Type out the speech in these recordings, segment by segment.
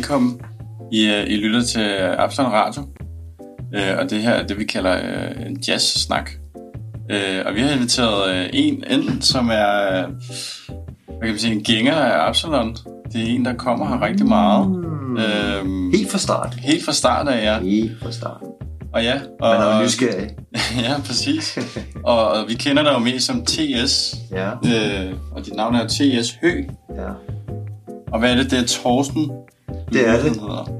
Velkommen. I, øh, I lytter til Absalon Radio, øh, og det her er det, vi kalder øh, en jazz-snak. Og vi har inviteret en ind, som er hvad kan man sige, en gænger af Absalon. Det er en, der kommer her rigtig meget. Mm. Øh, Helt fra start. helt fra start af, ja. Helt fra start. Og ja, og, Man er jo nysgerrig. ja, præcis. Og, og vi kender dig jo mest som TS, Ja. øh, og dit navn er TS Hø. ja. Og hvad er det? Det er Torsten. Det er det. Hedder.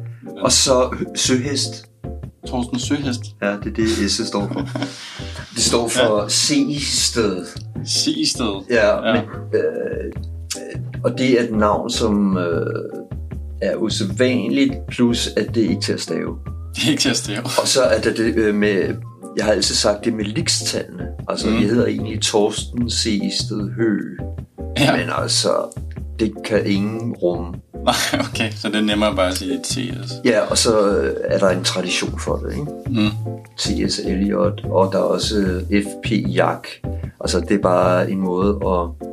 Og så søhest. Torsten Søhest. Ja, det er det, S står for. Det står for C-sted. Sigested. Ja, Ja. Men, øh, og det er et navn, som øh, er usædvanligt, plus at det er ikke til at stave. Det er ikke til at stave. Og så er der det øh, med, jeg har altid sagt det med likstallene. Altså, Mm. jeg hedder egentlig Torsten C-sted Hø. Ja. Men altså, det kan ingen rumme. Nej, okay. Så det er nemmere bare at sige TS. Ja, og så øh, er der en tradition for det, ikke? Mm. T.S. Eliot, og der er også øh, F.P. Jack. Altså, det er bare en måde at,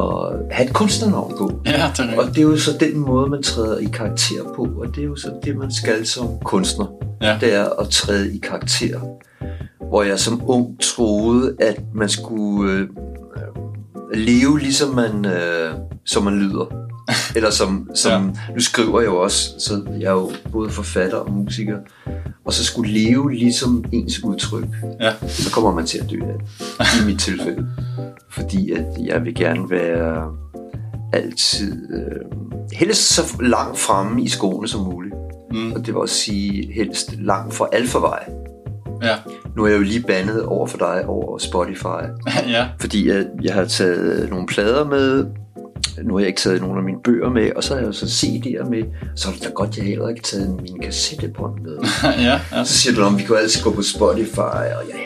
at have et kunstnernavn på. Ja, det er Og det er jo så den måde, man træder i karakter på, og det er jo så det, man skal som kunstner. Ja. Det er at træde i karakter. Hvor jeg som ung troede, at man skulle øh, leve ligesom man, øh, som man lyder. Eller som, som ja. nu skriver jeg jo også, så jeg er jo både forfatter og musiker, og så skulle leve ligesom ens udtryk, Ja. så kommer man til at dø af i mit tilfælde. Fordi at jeg vil gerne være altid, øh, helst så langt fremme i skoene som muligt. Mm. Og det vil også sige helst langt fra alfavej. Ja. Nu er jeg jo lige bandet over for dig over Spotify, ja. fordi jeg, jeg har taget nogle plader med, nu har jeg ikke taget nogle af mine bøger med, og så har jeg jo så CD'er med, så er det da godt, jeg heller ikke taget mine kassettebånd med. ja. ja. Så siger du, om vi kunne altid gå på Spotify, og jeg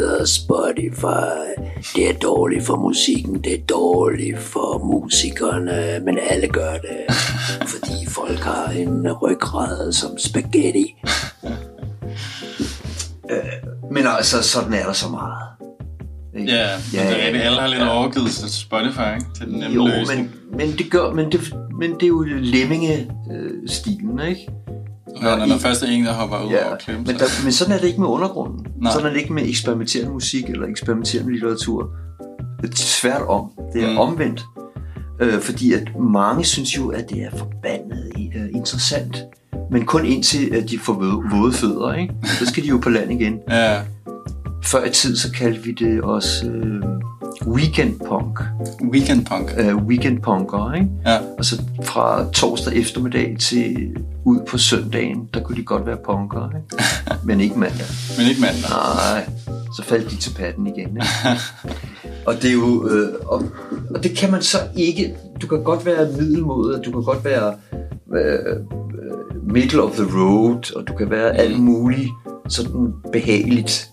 hader Spotify. Det er dårligt for musikken, det er dårligt for musikerne, men alle gør det, fordi folk har en ryggrad som spaghetti. Øh, men altså, sådan er der så meget. Ikke? Ja, men det er rigtigt. Alle har lidt ja. overgivet til Spotify, ikke? Til den nemme Jo, løsning. men, men det gør, men det, men det er jo lemminge-stilen, ikke? Ja, når i- der først er en, der hopper ud Ja, over klemme. men, der, men sådan er det ikke med undergrunden. Nej. Sådan er det ikke med eksperimenterende musik eller eksperimenterende litteratur. Det er svært om. Det er Mm. omvendt. Øh, fordi at mange synes jo, at det er forbandet øh, interessant. Men kun indtil at de får våde fødder, ikke? Så skal de jo på land igen. Ja, Før i tid, så kaldte vi det også øh, weekendpunk. weekend punk. Øh, weekendpunker, ikke? Ja, Og så fra torsdag eftermiddag til ud på søndagen, der kunne de godt være punker, ikke? Men ikke mandag. men ikke mandag. Nej, så faldt de til patten igen. Ikke? og det er jo, øh, og, og det kan man så ikke, du kan godt være middelmodet, du kan godt være øh, øh, middle of the road, og du kan være alt muligt sådan behageligt.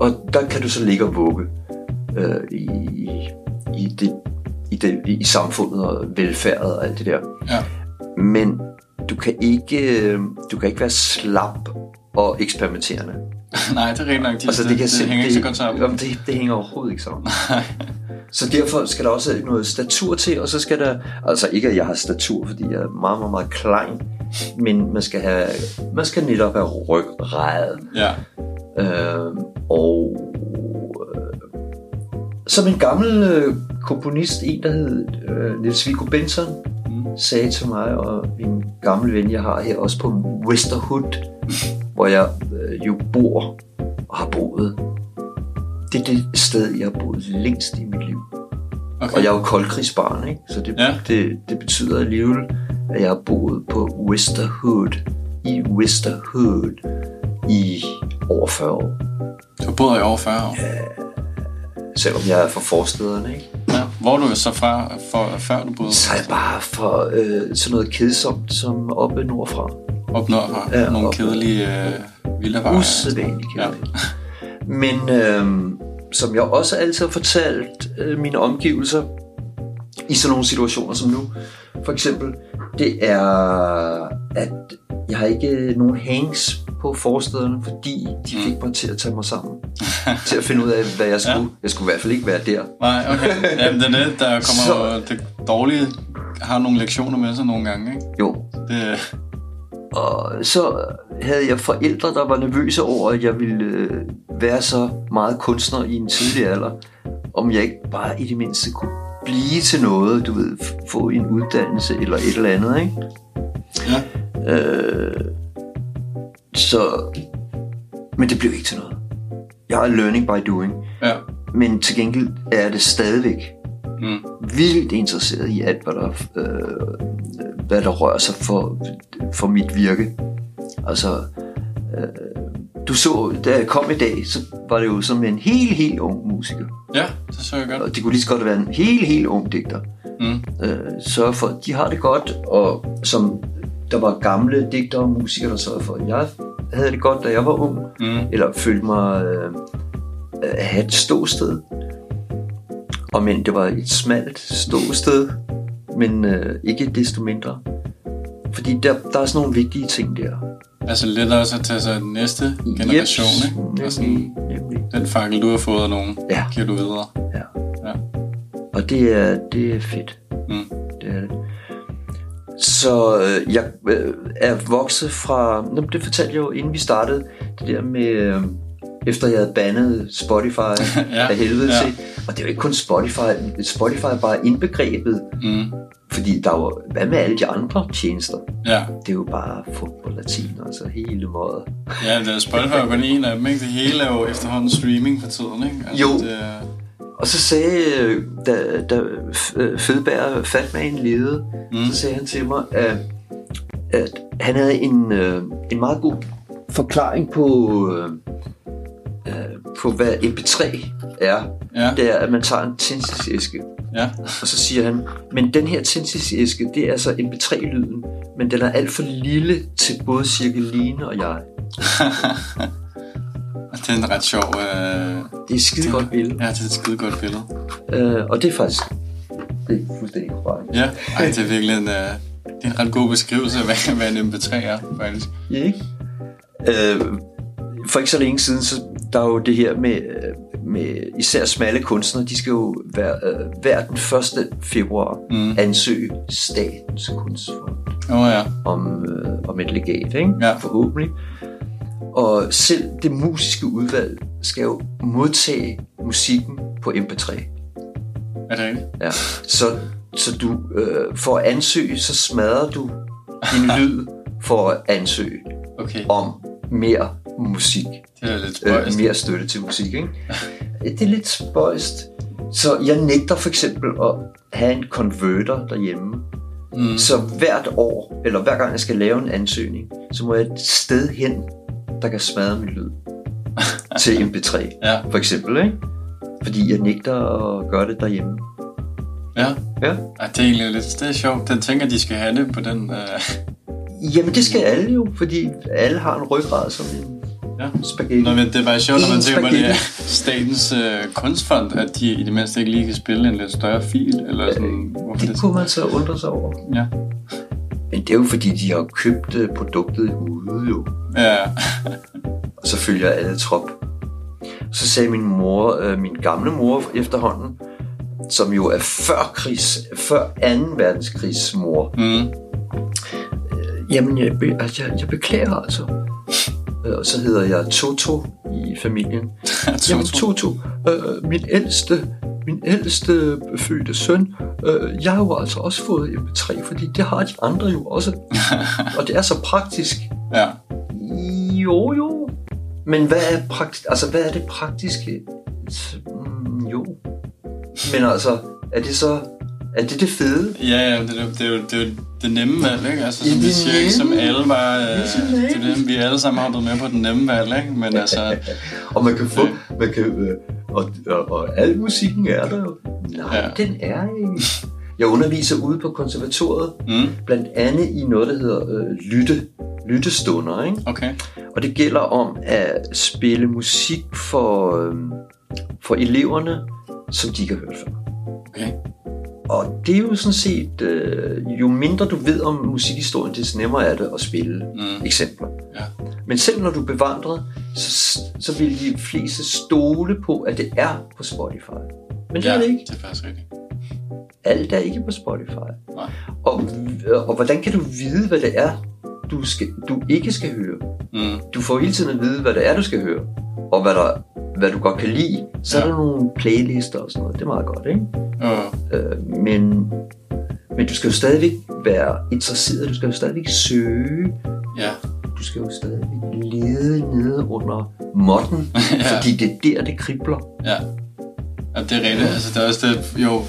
Og der kan du så ligge og vugge øh, i, i, det, i, det, i samfundet og velfærd og alt det der. Ja. Men du kan ikke, øh, du kan ikke være slap og eksperimenterende. Nej, det er rent nok. De, Altså, det, det, kan det, det hænger ikke så godt sammen. Jamen, det, det hænger overhovedet ikke sammen. så derfor skal der også noget statur til, og så skal der, altså ikke at jeg har statur, fordi jeg er meget, meget, meget klein, men man skal, have, man skal netop have ryggrad. Ja, Øh, og øh, som en gammel øh, komponist, en der hed øh, Niels Viggo Benson, Mm. sagde til mig og en gammel ven, jeg har her også på Westerhood, hvor jeg øh, jo bor og har boet. Det er det sted, jeg har boet længst i mit liv. okay. Og jeg er jo koldkrigsbarn, ikke? Så det, Ja. det, det betyder alligevel, at jeg har boet på Westerhood, i Westerhood, i over 40 år. Du har boet i over 40 år. Selvom jeg er fra forstederne, ikke? Ja. Hvor er du så fra, for, før du boede Så er jeg bare for øh, sådan noget kedsomt som oppe nordfra. op nordfra? Ja, Nogle op- kedelige øh, villaveje. Usædvanligt Ja. kedeligt. Men øh, som jeg også altid har fortalt øh, mine omgivelser i sådan nogle situationer som nu, for eksempel, det er, at jeg har ikke nogen hangs på forstederne, fordi de fik mig til at tage mig sammen. til at finde ud af, hvad jeg skulle. Ja. Jeg skulle i hvert fald ikke være der. Nej, okay. Jamen, det er det. Der kommer så... det dårlige har nogle lektioner med sig nogle gange, ikke? Jo. Det, og så havde jeg forældre, der var nervøse over, at jeg ville øh, være så meget kunstner i en tidlig alder, om jeg ikke bare i det mindste kunne blive til noget, du ved, få en uddannelse eller et eller andet, ikke? ja. Øh, så, men det blev ikke til noget. Jeg er learning by doing, ja. men til gengæld er det stadigvæk Mm. vildt interesseret i alt, hvad der, øh, hvad der rører sig for, for mit virke. Altså, øh, du så, da jeg kom i dag, så var det jo som en helt, helt ung musiker. Ja, det så jeg godt. Og det kunne lige så godt være en helt, helt ung digter. Mm. Øh, sørge for, at de har det godt, og som der var gamle digtere og musikere, der sørgede for, at jeg havde det godt, da jeg var ung, Mm. eller følte mig øh, at have et ståsted. Og men det var et smalt ståsted, men øh, ikke desto mindre. Fordi der, der er sådan nogle vigtige ting der. Altså lidt også at tage sig den næste generation, Jeps, ikke? Og sådan, nemlig. Den fakkel, du har fået af nogen, Ja. giver du videre. Ja. Ja. Og det er, det er fedt. Mm. Det er det. Så øh, jeg øh, er vokset fra... Nå, men det fortalte jeg jo, inden vi startede. Det der med... Øh, efter jeg havde bandet Spotify Ja, af helvede ja. til. Og det er jo ikke kun Spotify. Spotify er bare indbegrebet. Mm. Fordi der var... Hvad med alle de andre tjenester? Ja. Det er jo bare fodbold latin, altså hele måde. ja, det er Spotify er kun en af dem, ikke? Det hele er jo efterhånden streaming for tiden, ikke? Altså, Jo. Det, er- Og så sagde, øh, da, da F- Fedberg Fatman levede, Mm. mm. så sagde han til mig, at, at han havde en, øh, en meget god forklaring på, øh, på hvad MP3 er. Ja. Det er, at man tager en tændselsæske, ja. og så siger han, men den her tændselsæske, det er altså MP3-lyden, men den er alt for lille til både Cirkeline og jeg. det er en ret sjov... Øh... Det er et skide godt billede. Ja, det er et skide godt billede. Øh, og det er faktisk det er fuldstændig korrekt. Ja, Ej, det er virkelig en, øh... det er en ret god beskrivelse af, hvad, hvad en MP3 er, faktisk. Ja, ikke? Øh, for ikke så længe siden, så der er jo det her med, øh, med især smalle kunstnere, de skal jo være, øh, hver den 1. februar Mm. ansøge statens kunstfond oh, ja. om, øh, om et legat, ikke? Ja. forhåbentlig. Og selv det musiske udvalg skal jo modtage musikken på MP3. Er det rigtigt? Ja. Så, så du øh, for at ansøge, så smadrer du din lyd for at ansøge Okay, om mere musik, det er lidt øh, spøjst. mere støtte til musik. Ikke? Det er lidt spøjst. Så jeg nægter for eksempel at have en converter derhjemme. Mm. Så hvert år, eller hver gang jeg skal lave en ansøgning, så må jeg et sted hen, der kan smadre min lyd til MP3, Ja, for eksempel. Ikke? Fordi jeg nægter at gøre det derhjemme. ja. Ja. Ej, det er egentlig lidt det er sjovt. Den tænker, de skal have det på den... Øh... Jamen det skal alle jo, fordi alle har en ryggrad som en Ja. spaghetti. Nå, men det er bare sjovt, når man tænker på det statens øh, kunstfond, at de i det mindste ikke lige kan spille en lidt større fil, eller sådan... Hvorfor Det det? kunne man så undre sig over. Ja. Men det er jo fordi, de har købt øh, produktet ude jo. Ja, Og så følger alle trop. Så sagde min mor, øh, min gamle mor efterhånden, som jo er før, krigs, før 2. verdenskrigs mor, mm. jamen jeg, be, altså, jeg, jeg beklager altså. Øh, Og så hedder jeg Toto i familien. Jamen Toto, øh, min ældste, min ældste fødte søn, øh, jeg har jo altså også fået MP3, fordi det har de andre jo også. Og det er så praktisk. Ja. Jo, jo. Men hvad er, praktisk, altså, hvad er det praktiske? Mm, jo. Men altså, er det så... Er det det fede? Ja, ja, det, det, det jo det nemme valg, ikke? Altså, som Ja, vi siger, ikke? Som alle bare... Øh, Det er så det vi alle sammen har været med på den nemme valg, ikke? Men altså... Og man kan få... Man kan, øh, og, og, og al musikken er der jo. Nej, ja. den er ikke. Jeg underviser ude på konservatoriet, Mm, blandt andet i noget, der hedder øh, lytte, lyttestunder, ikke? okay. Og det gælder om at spille musik for, øh, for eleverne, som de ikke har hørt før. Okay. Og det er jo sådan set, øh, jo mindre du ved om musikhistorien, des nemmere er det at spille Mm, eksempler. ja. Men selv når du er bevandret, så, så vil de fleste stole på, at det er på Spotify. Men det ja, er det ikke. det er faktisk rigtigt. Alt er ikke på Spotify. Nej. Og, og hvordan kan du vide, hvad det er, du, skal, du ikke skal høre? Mm. Du får hele tiden at vide, hvad det er, du skal høre. Og hvad, der, hvad du godt kan lide. Så ja. er Ja. der nogle playlister og sådan noget. Det er meget godt, ikke? Og, Øh, men, men du skal jo stadigvæk være interesseret. Du skal jo stadigvæk søge. ja, Du skal jo stadigvæk lede nede under modden. Ja. ja. Fordi det er der, det kribler. ja. Og det er rigtigt. Altså, det er også det, jo,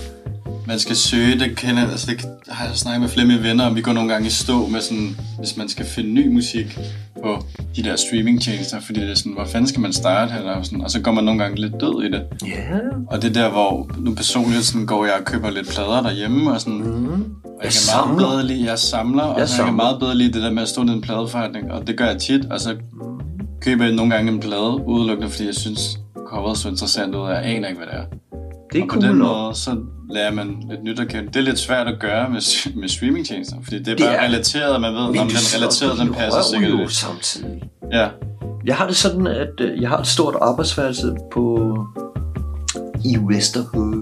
man skal søge, det kender, altså det har jeg snakket med flere af mine venner om, vi går nogle gange i stå med sådan, hvis man skal finde ny musik på de der streamingtjenester, fordi det er sådan, hvor fanden skal man starte her, og, sådan, og så går man nogle gange lidt død i det. Ja. Og det er der, hvor nu personligt sådan går jeg og køber lidt plader derhjemme, og sådan, Mm. og jeg, Jeg kan samler. meget bedre lide, jeg samler, og Jeg jeg, jeg kan samler. meget bedre lide det der med at stå ned i en pladeforretning, og det gør jeg tit, og så køber jeg nogle gange en plade, udelukkende fordi jeg synes, coveret så interessant ud, og jeg aner ikke, hvad det er. Det er og på cool den nok. måde, så lærer man lidt nyt at kende. Det er lidt svært at gøre med, med streamingtjenester, fordi det er Det bare er- relateret, man ved, om Men den relateret, på den passer sikkert. lidt. samtidig. Ja, Jeg har det sådan, at øh, jeg har et stort arbejdsværelse på i Westerhood,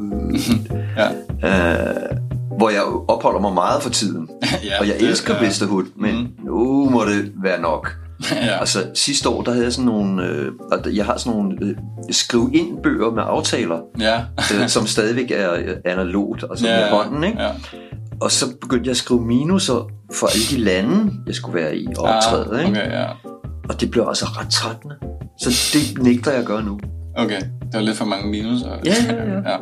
ja, øh, hvor jeg opholder mig meget for tiden. ja. Og jeg det elsker er- Westerhood, men Mm. nu må det være nok. Ja, Altså sidste år, der havde jeg sådan nogle, øh, og jeg har sådan nogle øh, skriv ind bøger med aftaler, ja. øh, som stadigvæk er øh, analogt, altså ja, med hånden, ikke? Ja. Og så begyndte jeg at skrive minuser for alle de lande, jeg skulle være i og optræde, Ah, ikke? okay, ja. Og det blev altså ret trættende. Så det nægter jeg at gøre nu. Okay, det var lidt for mange minus. Og... Ja, ja, ja. ja.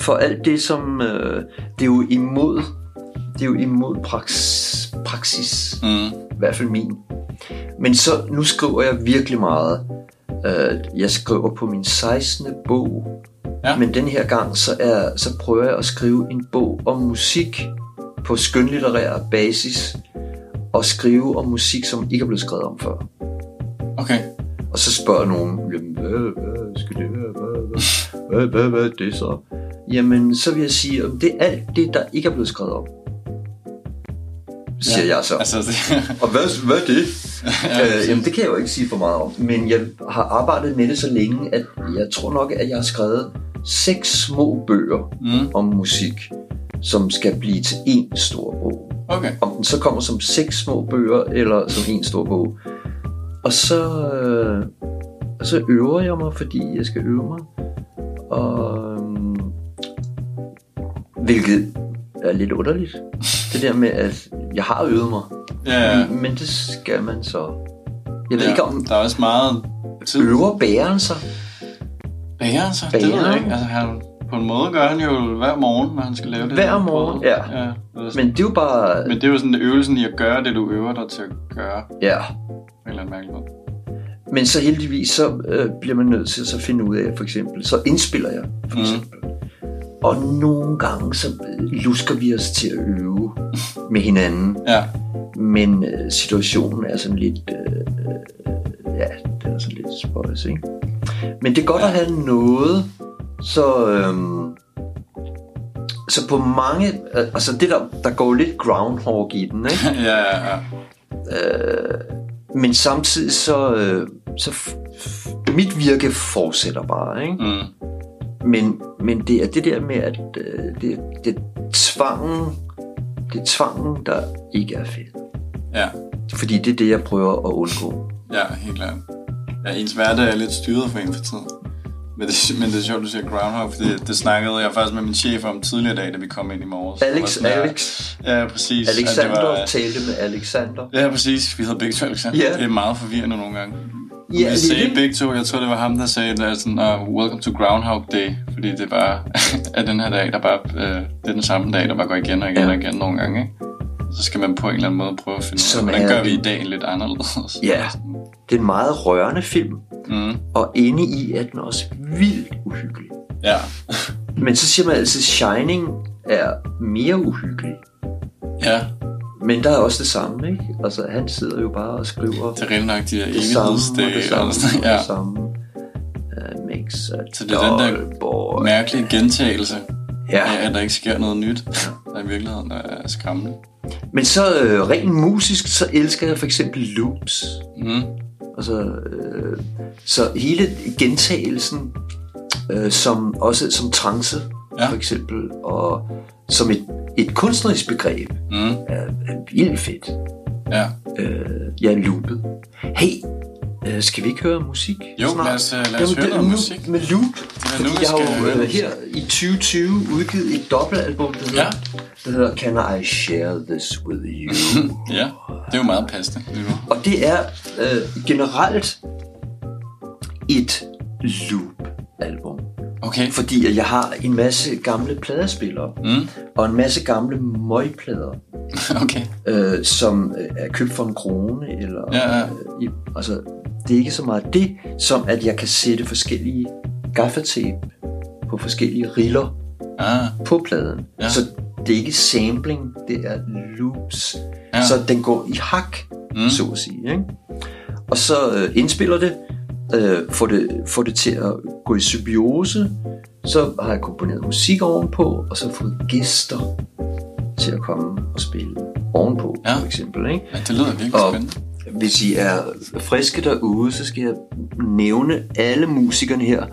For alt det, som... Øh, det er jo imod... Det er jo imod praks, praksis. Mm. I hvert fald min. Men så, nu skriver jeg virkelig meget. Øh, jeg skriver på min 16. bog. Ja. Men den her gang, så, er, så prøver jeg at skrive en bog om musik på skønlitterær basis. Og skrive om musik, som ikke er blevet skrevet om før. Okay. Og så spørger nogen, jamen, hvad, hvad skal det være? Hvad, hvad, hvad, hvad, hvad er det så? Jamen, så vil jeg sige, om det er alt det, der ikke er blevet skrevet om. Siger ja. jeg så. Altså, det, Og hvad, hvad er det? Ja, øh, jamen, det kan jeg jo ikke sige for meget om. Men jeg har arbejdet med det så længe, at jeg tror nok, at jeg har skrevet seks små bøger mm. om musik, som skal blive til en stor bog. Okay. Om den så kommer som seks små bøger, eller som en stor bog. Og så, øh, og så øver jeg mig, fordi jeg skal øve mig. Og, øhm, hvilket er lidt underligt. Det der med, at jeg har øvet mig. Ja, ja. Men det skal man så. Jeg ved ja. ikke, om Der er også meget tid. øver bæren sig. Bager så? Det ved jeg ikke. Altså, han, på en måde gør han jo hver morgen, når han skal lave det. Hver morgen, ja. ja det Men det er jo bare... Men det er jo sådan øvelsen i at gøre det, du øver dig til at gøre. Ja. En eller anden mærkelig måde. Men så heldigvis, så øh, bliver man nødt til at så finde ud af, for eksempel, så indspiller jeg, for Mhm. eksempel. Og nogle gange, så lusker vi os til at øve med hinanden. Ja. Men øh, situationen er sådan lidt... Øh, øh, ja, den er sådan lidt spøjs, ikke? Men det er godt Ja. at have noget, så... Øh, så på mange... Øh, altså det der, der går lidt groundhog i den, ikke? ja, ja, ja. Øh, men samtidig så, øh, så mit virke fortsætter bare, ikke? Mm. Men, men det er det der med, at øh, det, det er tvangen, det er tvangen, der ikke er fedt. Ja. Fordi det er det, jeg prøver at undgå. Ja, helt klart. Ja, ens hverdag er lidt styret for en for tiden. Men det, men det er sjovt, du siger Groundhog, fordi det snakkede jeg faktisk med min chef om tidligere dag, da vi kom ind i morges. Alex, sådan, Alex, Ja, præcis. at det Alexander var- talte med Alexander. Ja, præcis. Vi hedder begge to Alexander. Ja. Det er meget forvirrende nogle gange. Ja, vi sagde lidt. begge to, jeg tror det var ham, der sagde, at sådan, uh, welcome to Groundhog Day, fordi det er bare, at den her dag, der bare, uh, det er den samme dag, der bare går igen og igen Ja. og igen nogle gange, ikke? Så skal man på en eller anden måde prøve at finde ud af, hvordan er gør vi i dag lidt anderledes. Ja. Det er en meget rørende film, Mm, og inde i er den også vildt uhyggelig. ja. Men så siger man altid, Shining er mere uhyggelig. ja, Men der er også det samme, ikke? Altså, han sidder jo bare og skriver det er rent nok de der det samme, og det samme, og ja. det samme. Uh, makes a Så det er den der boy. Mærkelig gentagelse Ja, af, at der ikke sker noget nyt, der i virkeligheden er skræmmende. Men så øh, rent musisk, så elsker jeg for eksempel loops. Mm. Altså, øh, så hele gentagelsen, øh, som også som trance, Ja. for eksempel, og som et, et kunstnerisk begreb, Mm. er, er vildt fedt. Ja. Øh, jeg er loopet. Hey, øh, skal vi ikke høre musik Jo, snart? lad os, øh, lad os høre det- noget musik. Med loop. er fordi nu, jeg har jo øh, her i 2020 udgivet et dobbeltalbum, der hedder, Ja. der hedder Can I Share This With You? Ja, det er jo meget passende. Og det er øh, generelt et loop-album. Okay. Fordi at jeg har en masse gamle pladespillere, Mm. og en masse gamle møgplader, Okay. øh, som øh, er købt for en krone. Eller, Ja, ja. Øh, altså, det er ikke så meget det, som at jeg kan sætte forskellige gaffatape på forskellige riller Ah, på pladen. Ja. Så det er ikke sampling, det er loops. Ja. Så den går i hak, mm. så at sige. Ikke? Og så øh, indspiller det, øh, får det, får det til at gå i symbiose. Så har jeg komponeret musik ovenpå, og så fået gæster til at komme og spille ovenpå, Ja. for eksempel. Ikke? ja, det lyder virkelig Og spændende. hvis I er friske derude, så skal jeg nævne alle musikerne her.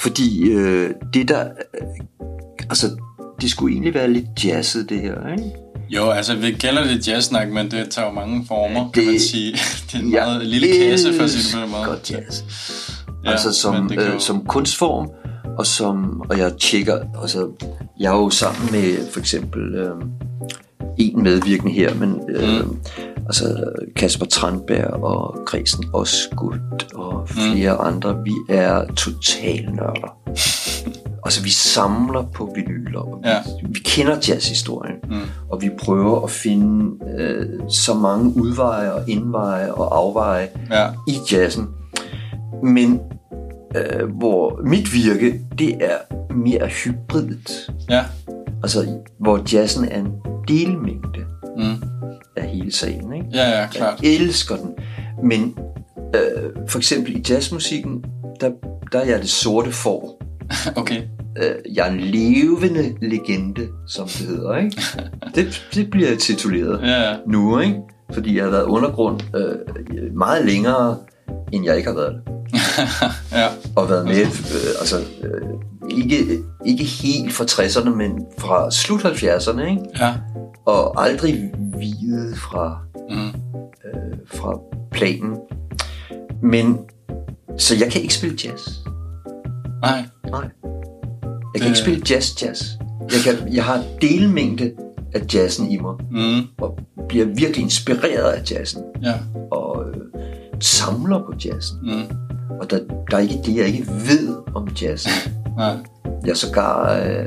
Fordi øh, det der... Øh, altså, det skulle egentlig være lidt jazzet, det her, ikke? Jo, altså vi kalder det jazz-snak, men det tager jo mange former, kan Det- man sige. Det er en meget lille kasse, for at sige det på den måde. Godt jazz. Ja, altså som, kan jo- øh, som kunstform, og som og jeg tjekker, altså jeg er jo sammen med for eksempel øh, en medvirkende her, men øh, mm. altså Kasper Tranberg og Græsen Osgood og flere mm. andre, vi er total nørder. Altså vi samler på vinyler, og vi, Ja. vi kender jazzhistorien, Mm. og vi prøver at finde øh, så mange udveje og indveje og afveje Ja, i jazzen. Men øh, hvor mit virke, det er mere hybridt. ja. Altså, hvor jazzen er en delmængde Mm. af hele sagen. Ikke? Ja, ja, klart. Jeg elsker den. Men øh, for eksempel i jazzmusikken, der, der er jeg det sorte får. Okay. Øh, jeg er en levende legende, som det hedder. Ikke? Det, det bliver jeg tituleret Ja, ja. nu, ikke? fordi jeg har været undergrund øh, meget længere, end jeg ikke har været det. ja. og været med, øh, altså øh, ikke, ikke helt fra 60'erne, men fra slut 70'erne, ikke? Ja. og aldrig videt fra, Mm. øh, fra planen. Men, så jeg kan ikke spille jazz. Nej. Nej. Jeg kan Det- ikke spille jazz-jazz. Jeg, kan, jeg har delmængde af jazzen i mig, Mm. og bliver virkelig inspireret af jazzen, Ja. og øh, samler på jazzen. Mm. Og der, der er ikke det, jeg ikke ved om jazzen. Nej. Jeg har sågar øh,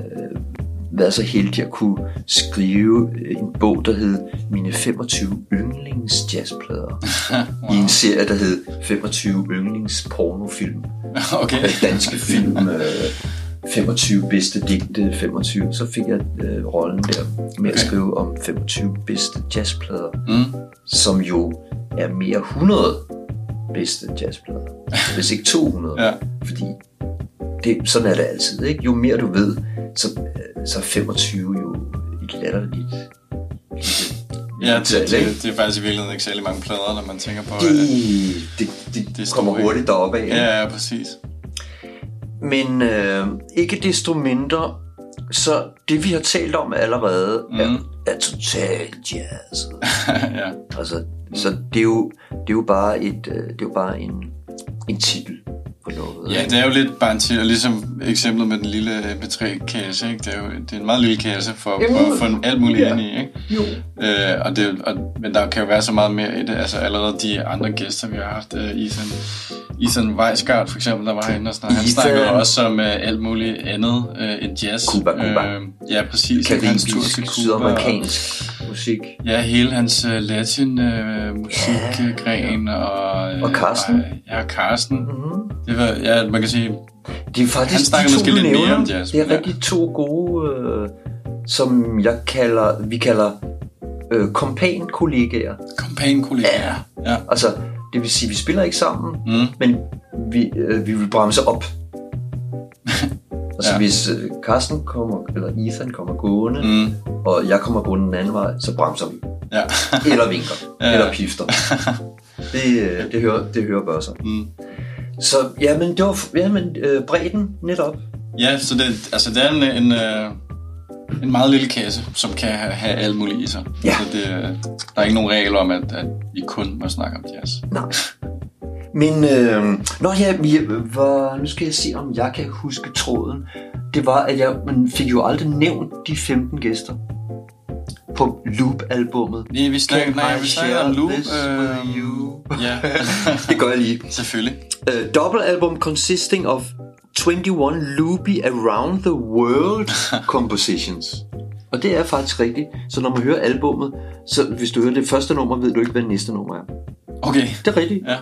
været så heldig at kunne skrive øh, en bog, der hed Mine 25 yndlings jazzplader. wow. I en serie, der hed 25 yndlings pornofilm. Okay. Øh, Danske film. Øh, 25 bedste digte, 25. Så fik jeg øh, rollen der med at Okay. skrive om 25 bedste jazzplader, Mm. som jo er mere 100 bedste jazzplader. Hvis ikke 200. Ja. Fordi det, sådan er det altid. Ikke? Jo mere du ved, så, øh, så er 25 jo et latterligt Ja, det, ikke? det, det er faktisk i virkeligheden ikke særlig mange plader, når man tænker på, det, at... det, det, Det det kommer ikke. hurtigt deroppe af. ikke? Ja, ja, præcis. Men øh, ikke desto mindre, så det vi har talt om allerede, mm. er, er totalt jazz. ja. Altså, så det er jo, det er jo bare, et, øh, det er jo bare en, en titel på noget. ja, det er jo lidt bare en til, og ligesom eksemplet med den lille MP3-kasse, ikke? Det er jo det er en meget lille kasse for, Jamen, for at få alt muligt ja. ind i, ikke? Jo. Øh, og det, og, men der kan jo være så meget mere i det. Altså allerede de andre gæster, vi har haft, uh, Ethan, Ethan Weisgard for eksempel, der var herinde og snakke. Han snakkede også om uh, alt muligt andet uh, end jazz. Cuba, Cuba. Øh, ja, præcis. Karibisk, sydamerikansk musik. Ja, hele hans uh, latin uh, musikgren. Og, uh, Og Carsten. Og, ja, Carsten. Mm-hmm. Det var, ja, man kan sige, Det er faktisk Han snakker de to, måske lidt mere nævner, om jazz, Det er ja. rigtig to gode, øh, som jeg kalder, vi kalder øh, kompankollegaer. kompankollega. Ja. ja. Altså, det vil sige, vi spiller ikke sammen, Mm. men vi, øh, vi vil bremse op. altså, Ja. ja. hvis øh, Carsten kommer, eller Ethan kommer gående, mm. Og jeg kommer gående den anden vej, så bremser vi. Ja. eller vinker, Ja. eller pifter. Det, øh, det, hører, det hører bare sig. Mm. Så jamen, det var jamen, øh, bredden netop. Ja, så det, altså, det er en, en, øh, en meget lille kasse, som kan have, have alt muligt i sig. Ja. Så det, øh, der er ikke nogen regler om, at, at vi kun må snakke om jazz. Nej. Men, øh, nå ja, vi, hvor, nu skal jeg se, om jeg kan huske tråden. Det var, at jeg man fik jo aldrig nævnt de 15 gæster på Loop-albummet. Vi, vi snakker, nej, vi snakker om Loop. with you? ja, Det gør jeg lige. selvfølgelig. Uh, dobbeltalbum consisting of 21 loopy around the world compositions. Og det er faktisk rigtigt. Så når man hører albummet, så hvis du hører det første nummer, ved du ikke, hvad det næste nummer er. Okay, Det er rigtigt. ja.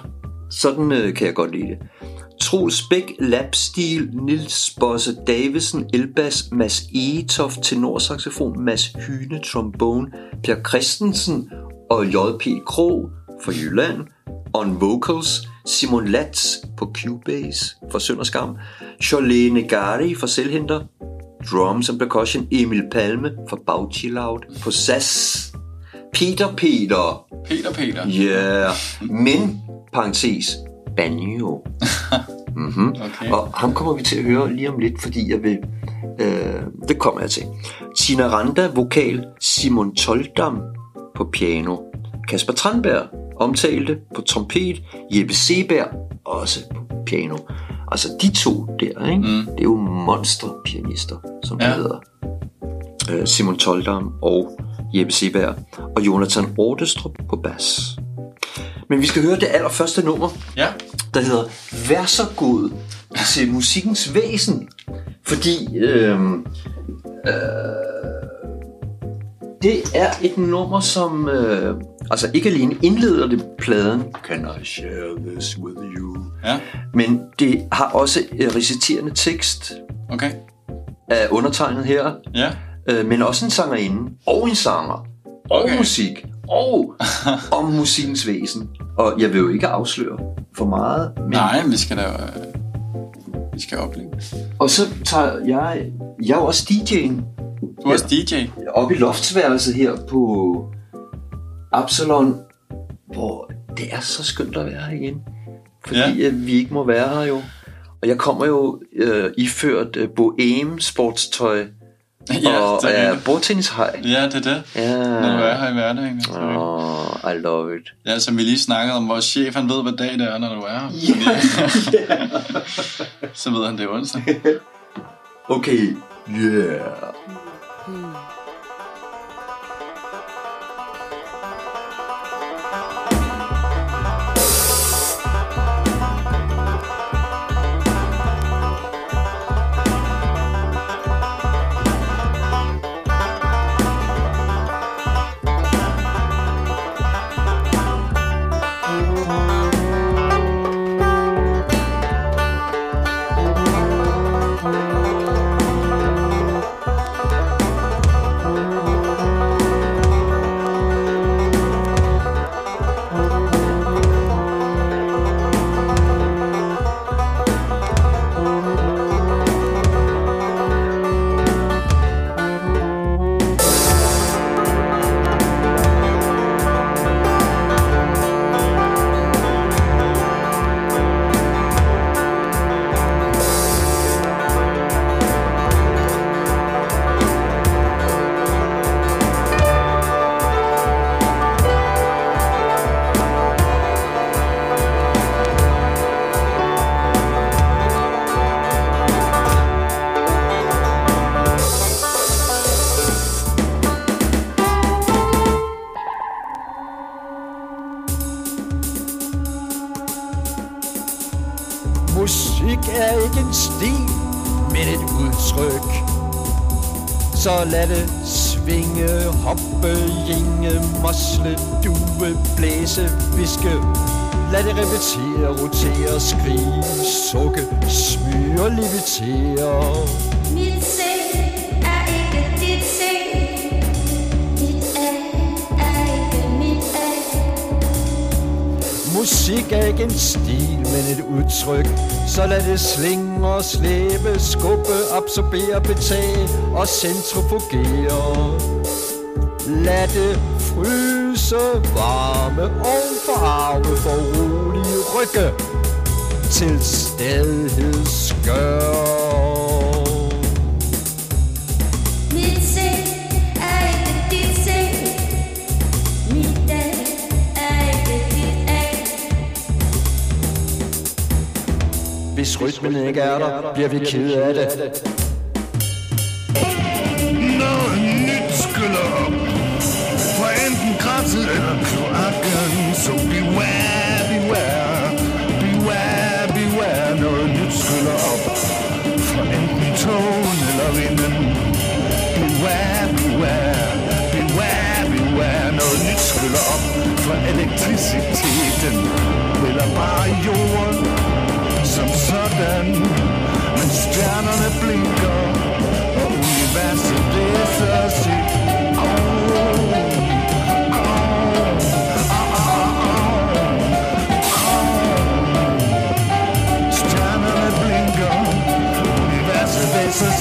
Sådan øh, kan jeg godt lide det. Troels Bæk, Lapstil, Nils Bosse Davisen, Elbas, Mads Egetoft, tenorsaxofon, Mads Hyne, trombone, Per Christensen og J.P. Krog fra Jylland, on vocals, Simon Latz på Cubase fra Sønderskam, Charlene Gari fra Selvhenter, drums and percussion, Emil Palme fra Bagchillout på SAS, Peter Peter, Peter Peter. Ja, yeah. men, parentes, banjo. Mm-hmm. Okay. Og ham kommer vi til at høre lige om lidt, fordi jeg vil... Øh, det kommer jeg til. Tina Randa, vokal. Simon Toldam på piano. Kasper Tranberg, omtalte på trompet. Jeppe Seberg, også på piano. Altså de to der, ikke? Mm. det er jo monsterpianister, som ja. Ja. hedder. Øh, Simon Toldam og Jeppe Seberg. Og Jonathan Ortestrup på bas. Men vi skal høre det allerførste nummer, Ja, der hedder Vær så god til musikkens væsen. Fordi øh, øh, det er et nummer, som øh, altså ikke alene indleder det pladen, Can I share this with you? ja, Men det har også reciterende tekst okay. af undertegnet her, Ja, øh, men også en sangerinde og en sanger og Okay. musik og om musikkens væsen. Og jeg vil jo ikke afsløre for meget, men nej, vi skal da... Øh, vi skal opleve. Og så tager jeg... Jeg er jo også DJ'en Du er også DJ. oppe i loftsværelset her på Absalon, hvor det er så skønt at være her igen. Fordi ja. vi ikke må være her jo. Og jeg kommer jo øh, iført øh, bohem sportstøj Ja, og det er er det. bordtennishej. Ja, det er det. Ja. Når du er her i hverdagen. Oh, I love it. Ja, som vi lige snakkede om, vores chef, han ved, hvad dag det er, når du er her. Så ved han, det er onsdag. Okay, yeah. Repetere, rotere, skrige, sukke, smyre, levitere. Mit sind er ikke dit sind. Dit A er ikke mit A. Musik er ikke en stil, men et udtryk. Så lad det slinge og slæbe, skubbe, absorbere, betage og centrifugere. Lad det fryse varme og farve for rolige rygge til A. Hvis rytmen ikke er der, bliver vi ked af det. Enten græsset eller kloakken Så beware, beware Beware, beware Noget nyt skyller op Fra enten togen eller vinden Beware, beware Beware, beware Noget nyt skyller op Fra elektriciteten Eller bare jorden Som sådan Men stjernerne blinker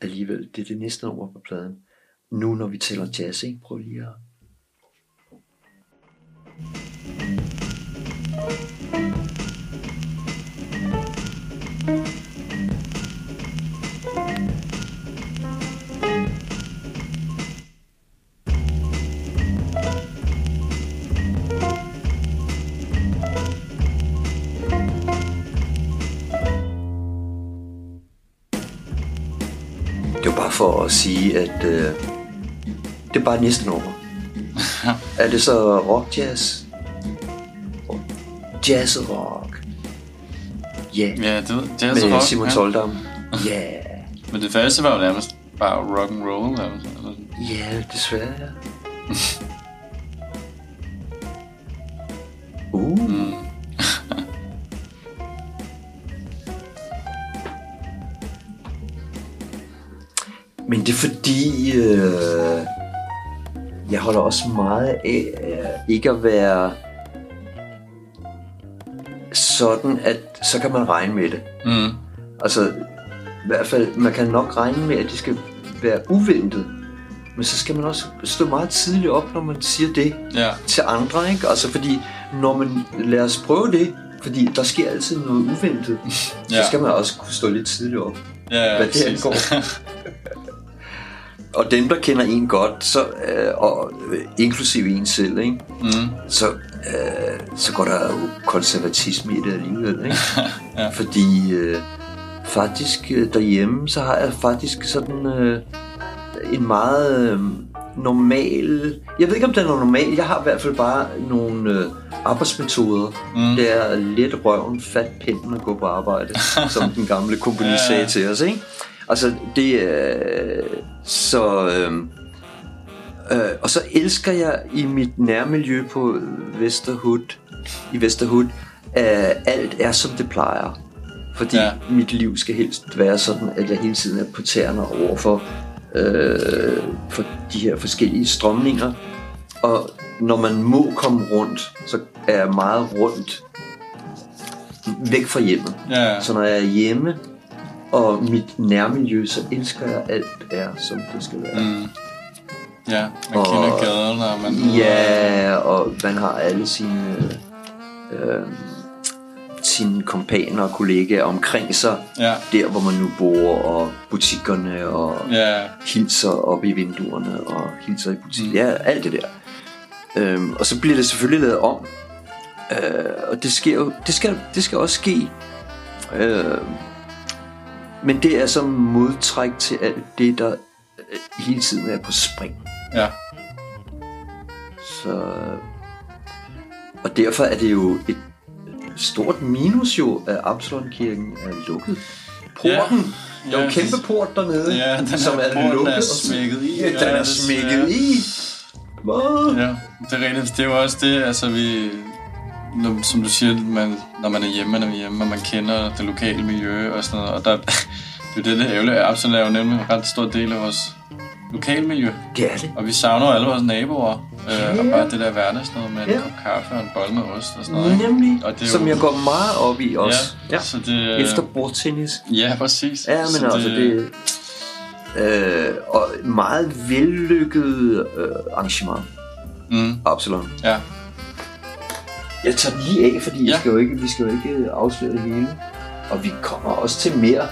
alligevel. Det er det næste nummer på pladen. Nu når vi tæller jazz, ikke? Prøv lige at... thank you for at sige, at øh, det er bare næste nummer. er det så rock jazz? Jazz rock. Ja, yeah. Ja, det jazz og med rock. Simon ja. Soldam. Ja, yeah. Men det første var jo nærmest bare rock and roll. Nærmest, ja, desværre. Uh. Mm. Holder også meget af øh, ikke at være sådan, at så kan man regne med det. Mm. Altså, i hvert fald, man kan nok regne med, at det skal være uventet. Men så skal man også stå meget tidligt op, når man siger det Ja. til andre, ikke? Altså, fordi når man lader os prøve det, fordi der sker altid noget uventet, Ja. så skal man også kunne stå lidt tidligt op. Ja, ja, Hvad det præcis. angår. Og dem, der kender en godt, så, øh, og øh, inklusive en selv, ikke? Mm. Så, øh, så går der jo konservatisme i det alligevel. Ikke? Ja. Fordi øh, faktisk øh, derhjemme, så har jeg faktisk sådan øh, en meget øh, normal... Jeg ved ikke, om den er normal. Jeg har i hvert fald bare nogle øh, arbejdsmetoder. Mm. Det er let røven, fat pinden og gå på arbejde, som den gamle komponi Ja, ja. sagde til os. Ikke? Altså, det er... så... Øh, Øh, og så elsker jeg i mit nærmiljø på Vesterhood, i Vesterhood, at alt er som det plejer. Fordi Ja. mit liv skal helst være sådan, at jeg hele tiden er på tæerne over for, øh, for de her forskellige strømninger. Og når man må komme rundt, så er jeg meget rundt væk fra hjemmet. Ja. Så når jeg er hjemme og mit nærmiljø, så elsker jeg alt er, som det skal være. Mm. Ja, man Og- kender gaden, og man... Ja, og man har alle sine, øh, sine kompaner og kollegaer omkring sig, Ja, der hvor man nu bor, og butikkerne, og ja, hilser op i vinduerne, og hilser i butikken. Mm. Ja, alt det der. Øhm, og så bliver det selvfølgelig lavet om. Øh, og det sker jo, det skal, det skal også ske. Øh, men det er som modtræk til alt det, der øh, hele tiden er på spring. ja. Så, og derfor er det jo et stort minus jo, at Absalon-kirken er lukket. Porten, Ja, der er jo ja, kæmpe port dernede, Ja, den som er lukket. er smækket i. Ja, den er smækket i. Hvad? Ja, det er rigtigt. Det er jo også det, altså vi... når- Som du siger, man, når man er hjemme, når vi er hjemme, og man kender det lokale miljø og sådan noget. Og der, det er det, det ærgerlige. Absalon er jo nemlig en ret stor del af vores lokalmiljø. Det er det. Og vi savner alle vores naboer. Øh, og Ja. bare det der hverdagsnød med en Ja. kop kaffe og en bolle med ost og sådan noget. Nemlig, Og det er som jo- jeg går meget op i også. Ja, så det... Efter bordtennis. Ja, præcis. Ja, men Så altså det... Øh, og meget vellykket øh, arrangement. Mm, Absalon. ja. Jeg tager den lige af, fordi ja. Ja. vi, skal jo ikke, vi skal jo ikke afsløre det hele. Og vi kommer også til mere.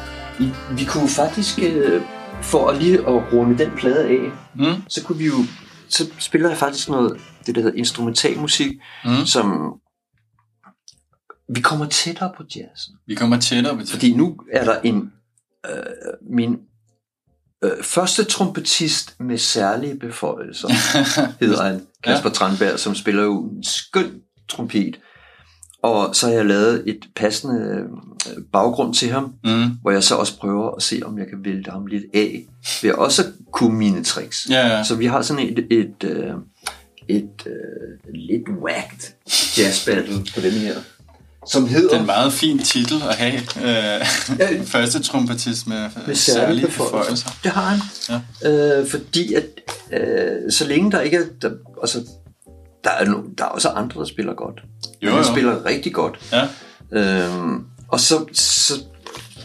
Vi, kunne faktisk, øh, for at lige at runde den plade af, Mm, så kunne vi jo, så spiller jeg faktisk noget, det der hedder instrumentalmusik, mm. som vi kommer tættere på jazzen. Vi kommer tættere på det. Fordi nu er der en, øh, min øh, første trompetist med særlige beføjelser, hedder han, Kasper ja. Tranberg, som spiller jo en skøn trompet. Og så har jeg lavet et passende øh, baggrund til ham, Mm. hvor jeg så også prøver at se, om jeg kan vælte ham lidt af, ved at også kunne mine tricks. Ja, ja. Så vi har sådan et, et, øh, et øh, lidt whacked jazz battle på den her, som hedder... Det er en meget fin titel at have. Øh, Ja. første trompetist med, med særlige beføjelser. Det har han. Ja. Øh, fordi at øh, så længe der ikke er... Der, altså, der er, no, der er også andre, der spiller godt. Jo, han jo. spiller rigtig godt. Ja. Øhm, og så... så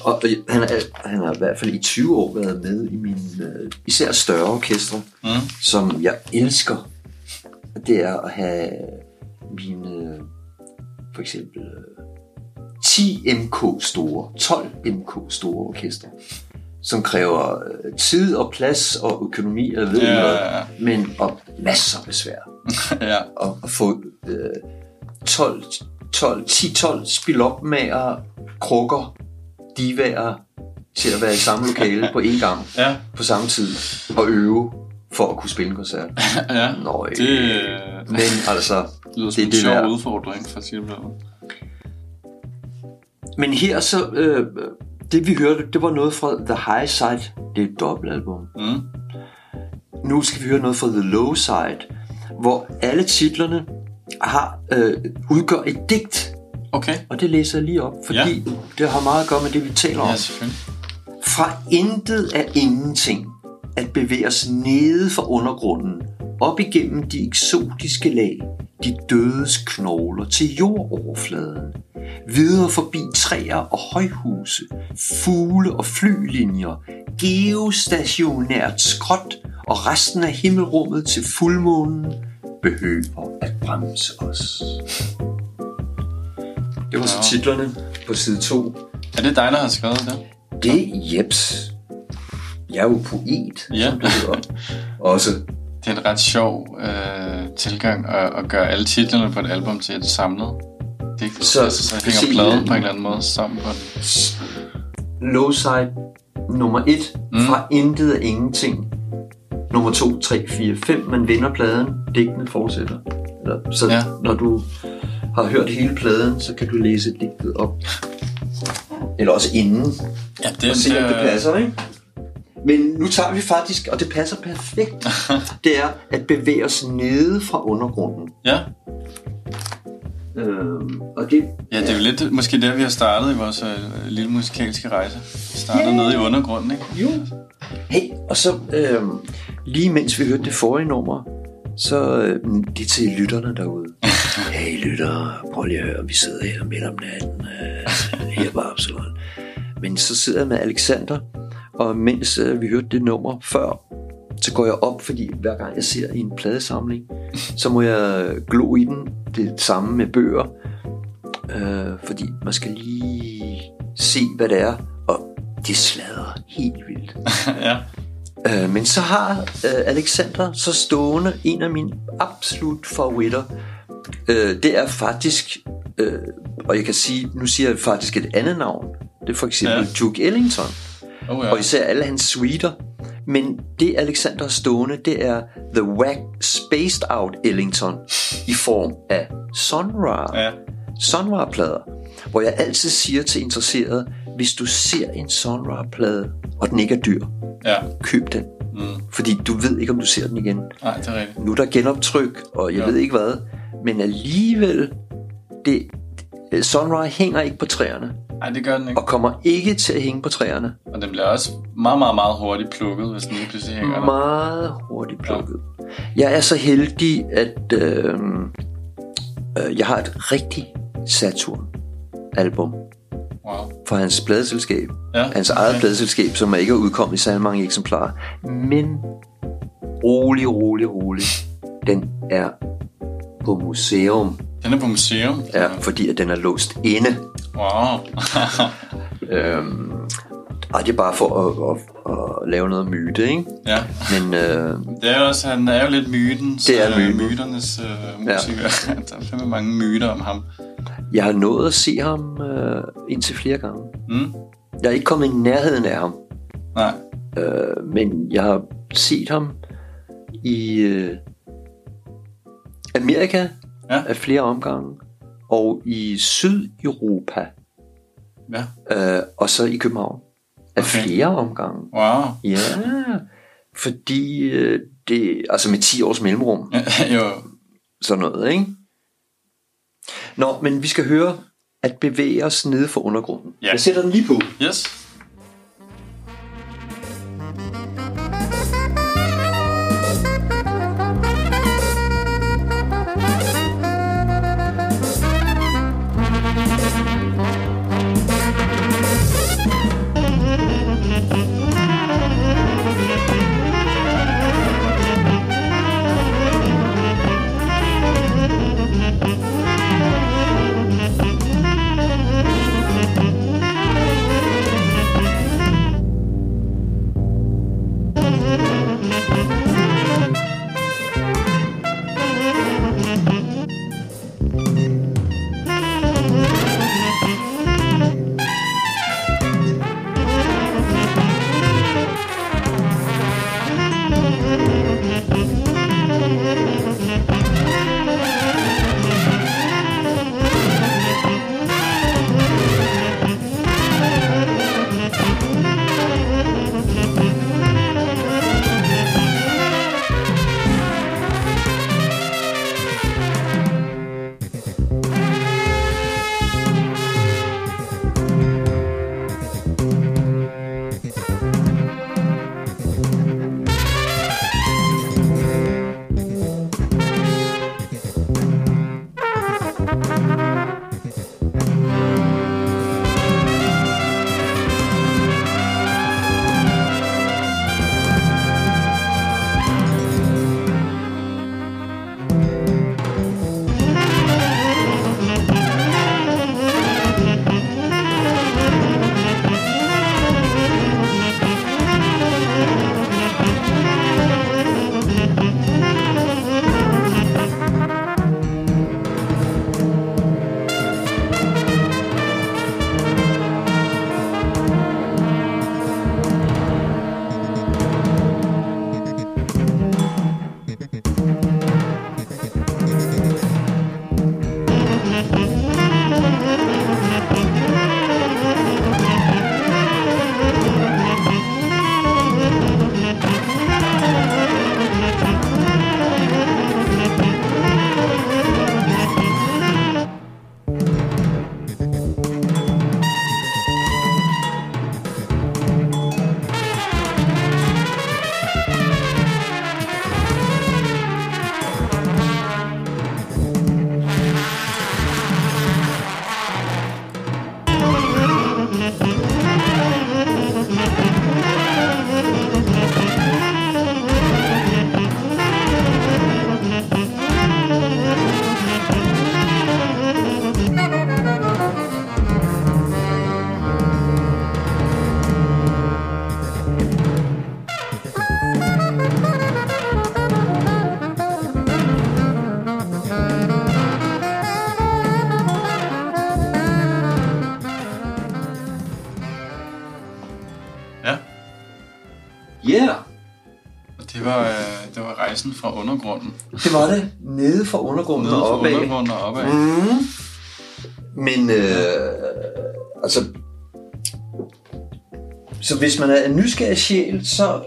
og og han, er, han har i hvert fald i 20 år været med i min øh, især større orkestre, Mm. som jeg elsker. Det er at have mine øh, for eksempel øh, 10 MK store, 12 MK store orkestre, som kræver øh, tid og plads og økonomi, jeg ved Ja, ja, ja. men og masser af besvær ja. at, at få øh, 12, 12, 10-12 spilopmager, krukker, divaer til at være i samme lokale på én gang Ja. på samme tid og øve for at kunne spille en koncert. ja. Nøj. Det øh, Men altså, lyder som det er en det sjov der. udfordring for at sige det. Men her så, øh, det vi hørte, det var noget fra The High Side. Det er et dobbeltalbum. Mm. Nu skal vi høre noget fra The Low Side, hvor alle titlerne har øh, udgør et digt. Okay. Og det læser jeg lige op, fordi ja. det har meget at gøre med det, vi taler om. Ja, selvfølgelig. Fra intet er ingenting at bevæge os nede fra undergrunden, op igennem de eksotiske lag, de dødes knogler til jordoverfladen, videre forbi træer og højhuse, fugle og flylinjer, geostationært skråt og resten af himmelrummet til fuldmånen behøver at bremse os. Det var så titlerne på side 2. Er det dig, der har skrevet det? Det er Jeps. Jeg er jo poet, Ja. som det hedder. Også. Det er en ret sjov øh, tilgang at, at gøre alle titlerne på et album til et samlet digt. Så- Så, altså, så hænger se- pladen på en eller anden måde sammen på den. Low side nummer 1. Mm. Mm. Fra intet af ingenting. Nummer 2, 3, 4, 5. Man vender pladen. Digtene fortsætter. Eller, så ja. Når du har hørt hele pladen, så kan du læse digtet op. Eller også inden. Ja, og det, se, om det det, passer, ikke? Men nu tager vi faktisk, og det passer perfekt, det er at bevæge os nede fra undergrunden. Ja, Øhm, og det, ja, det er jo lidt måske der, vi har startet i vores øh, lille musikalske rejse. Vi startede Ja. nede i undergrunden, ikke? Jo. Hey, og så øhm, lige mens vi hørte det forrige nummer, så øhm, det til lytterne derude. hey lyttere, prøv lige at høre, vi sidder her midt om natten, øh, her på Absalon. Men så sidder jeg med Alexander, og mens øh, vi hørte det nummer før, så går jeg op, fordi hver gang jeg ser en pladesamling, så må jeg glo i den. Det samme med bøger. Øh, fordi man skal lige se, hvad det er. Og det slader helt vildt. ja. Øh, men så har øh, Alexander så stående en af mine absolut favoritter. Øh, det er faktisk, øh, og jeg kan sige, nu siger jeg faktisk et andet navn. Det er for eksempel. Ja. Duke Ellington. Oh, ja. Og især alle hans suiter. Men det Alexander har stående, det er The Wack Spaced Out Ellington i form af Sun Ra. Ja. Sun Ra-plader. Hvor jeg altid siger til interesserede, hvis du ser en Sun Ra-plade, og den ikke er dyr, Ja. køb den. Mm. Fordi du ved ikke, om du ser den igen. Nej, det er rigtigt. Nu er der genoptryk, og jeg Ja. ved ikke hvad. Men alligevel, det, Sunrise hænger ikke på træerne. Nej, det gør den ikke. Og kommer ikke til at hænge på træerne. Og den bliver også meget, meget, meget hurtigt plukket, hvis den lige pludselig hænger der. Meget hurtigt plukket. Jeg er så heldig, at øh, øh, jeg har et rigtig Saturn-album Wow. fra hans pladeselskab. Ja, Hans eget pladeselskab, som ikke er udkommet i særlig mange eksemplarer. Men rolig, rolig, rolig. Den er på museum, Den er på museum. ja, fordi at den er låst inde. Wow. Øhm, og det er bare for at, at, at lave noget myte, ikke? ja. Men øh, Det er også, han er jo lidt mytens, Det er øh, myten. myternes øh, musiker. Ja. der er fandme mange myter om ham. jeg har nået at se ham øh, indtil flere gange. Mm? Jeg er ikke kommet i nærheden af ham, Nej. øh, men jeg har set ham i øh, Amerika Ja. af flere omgange, og i Sydeuropa, Ja. øh, og så i København af Okay. flere omgange. Wow. Ja, fordi øh, det, altså med 10 års mellemrum, jo. sådan noget, ikke? Nå, men vi skal høre at bevæge os nede for undergrunden. Ja. Jeg sætter den lige på. Yes. Fra undergrunden. det var det. Nede fra undergrunden Nede og fra opad. undergrunden og opad. Mm. Men øh, altså, så hvis man er en nysgerrig sjæl, så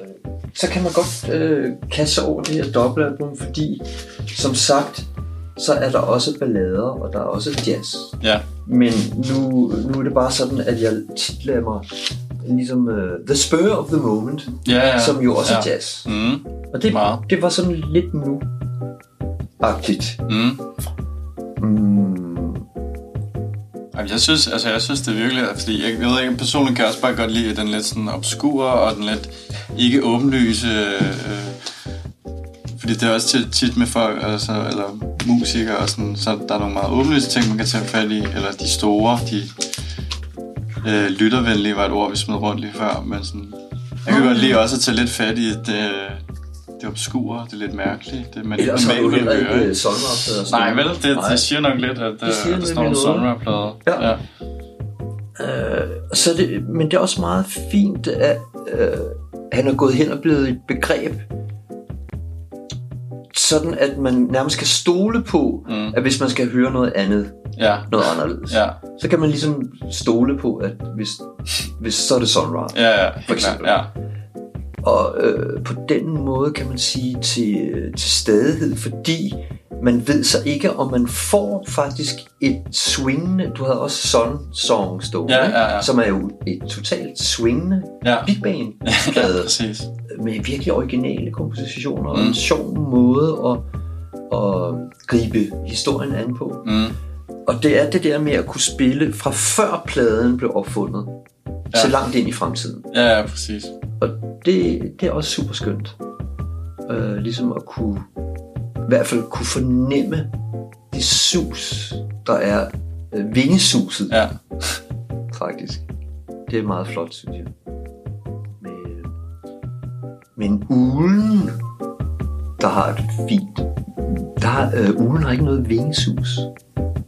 så kan man godt øh, kaste sig over det her dobbeltalbum, fordi som sagt, så er der også ballader, og der er også jazz. Ja, Men nu, nu er det bare sådan, at jeg tit lader mig ligesom uh, The Spur of the Moment, ja, ja. som jo også ja. er jazz. Mm, Og det, Meget. det var sådan lidt nu-agtigt. mm. Mm, Jamen, jeg synes, altså, jeg synes det er virkelig, fordi jeg ved ikke, personligt kan jeg også bare godt lide den lidt sådan obskure og den lidt ikke åbenlyse, øh, fordi det er også tit, tit med folk, altså, eller musikere og sådan, så der er nogle meget åbenlyse ting, man kan tage fat i, eller de store, de øh, lyttervenlige var et ord, vi smed rundt lige før, men sådan, jeg kan godt lide også at tage lidt fat i det, det obskure, det lidt mærkelige, det man ellers har du heller høre, ikke ikke? sommeraftaler. Nej, vel? Det, Nej. det siger nok lidt, at Det øh, der står en. Sonra-plade. Ja. ja. Øh, så er det, men det er også meget fint, at øh, han er gået hen og blevet et begreb, sådan at man nærmest kan stole på, Mm. at hvis man skal høre noget andet, Ja, noget anderledes, ja, så kan man ligesom stole på, at hvis, hvis så er det Sonra. ja, ja, For eksempel. ja. Og øh, på den måde kan man sige til, til stadighed, fordi man ved så ikke, om man får faktisk et swingende, du havde også Sun Song stående, Ja, ja, ja. som er jo et totalt swingende Ja, big band ja plade præcis. med virkelig originale kompositioner og Mm. en sjov måde at, at gribe historien an på. Mm. Og det er det der med at kunne spille fra før pladen blev opfundet, ja. så langt ind i fremtiden. Ja, ja, præcis. Og det, det er også super skønt. Øh, ligesom at kunne, i hvert fald kunne fornemme det sus, der er øh, vingesuset, Ja, faktisk. Det er meget flot, synes jeg. Med, men ulen, der har et fint... Der øh, ulen har ikke noget vingesus.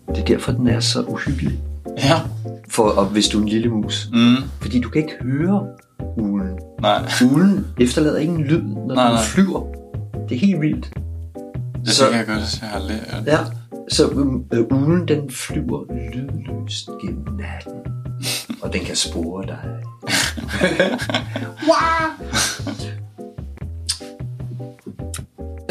Det er derfor, den er så uhyggelig. ja. For, og hvis du er en lille mus. Mm. Fordi du kan ikke høre ulen. Nej, Uglen efterlader ingen lyd, når Nej, den nej. flyver. Det er helt vildt. det Så- kan jeg godt, jeg har lært. Ja, så øh, uglen den flyver lydløst gennem natten. Og den kan spore dig.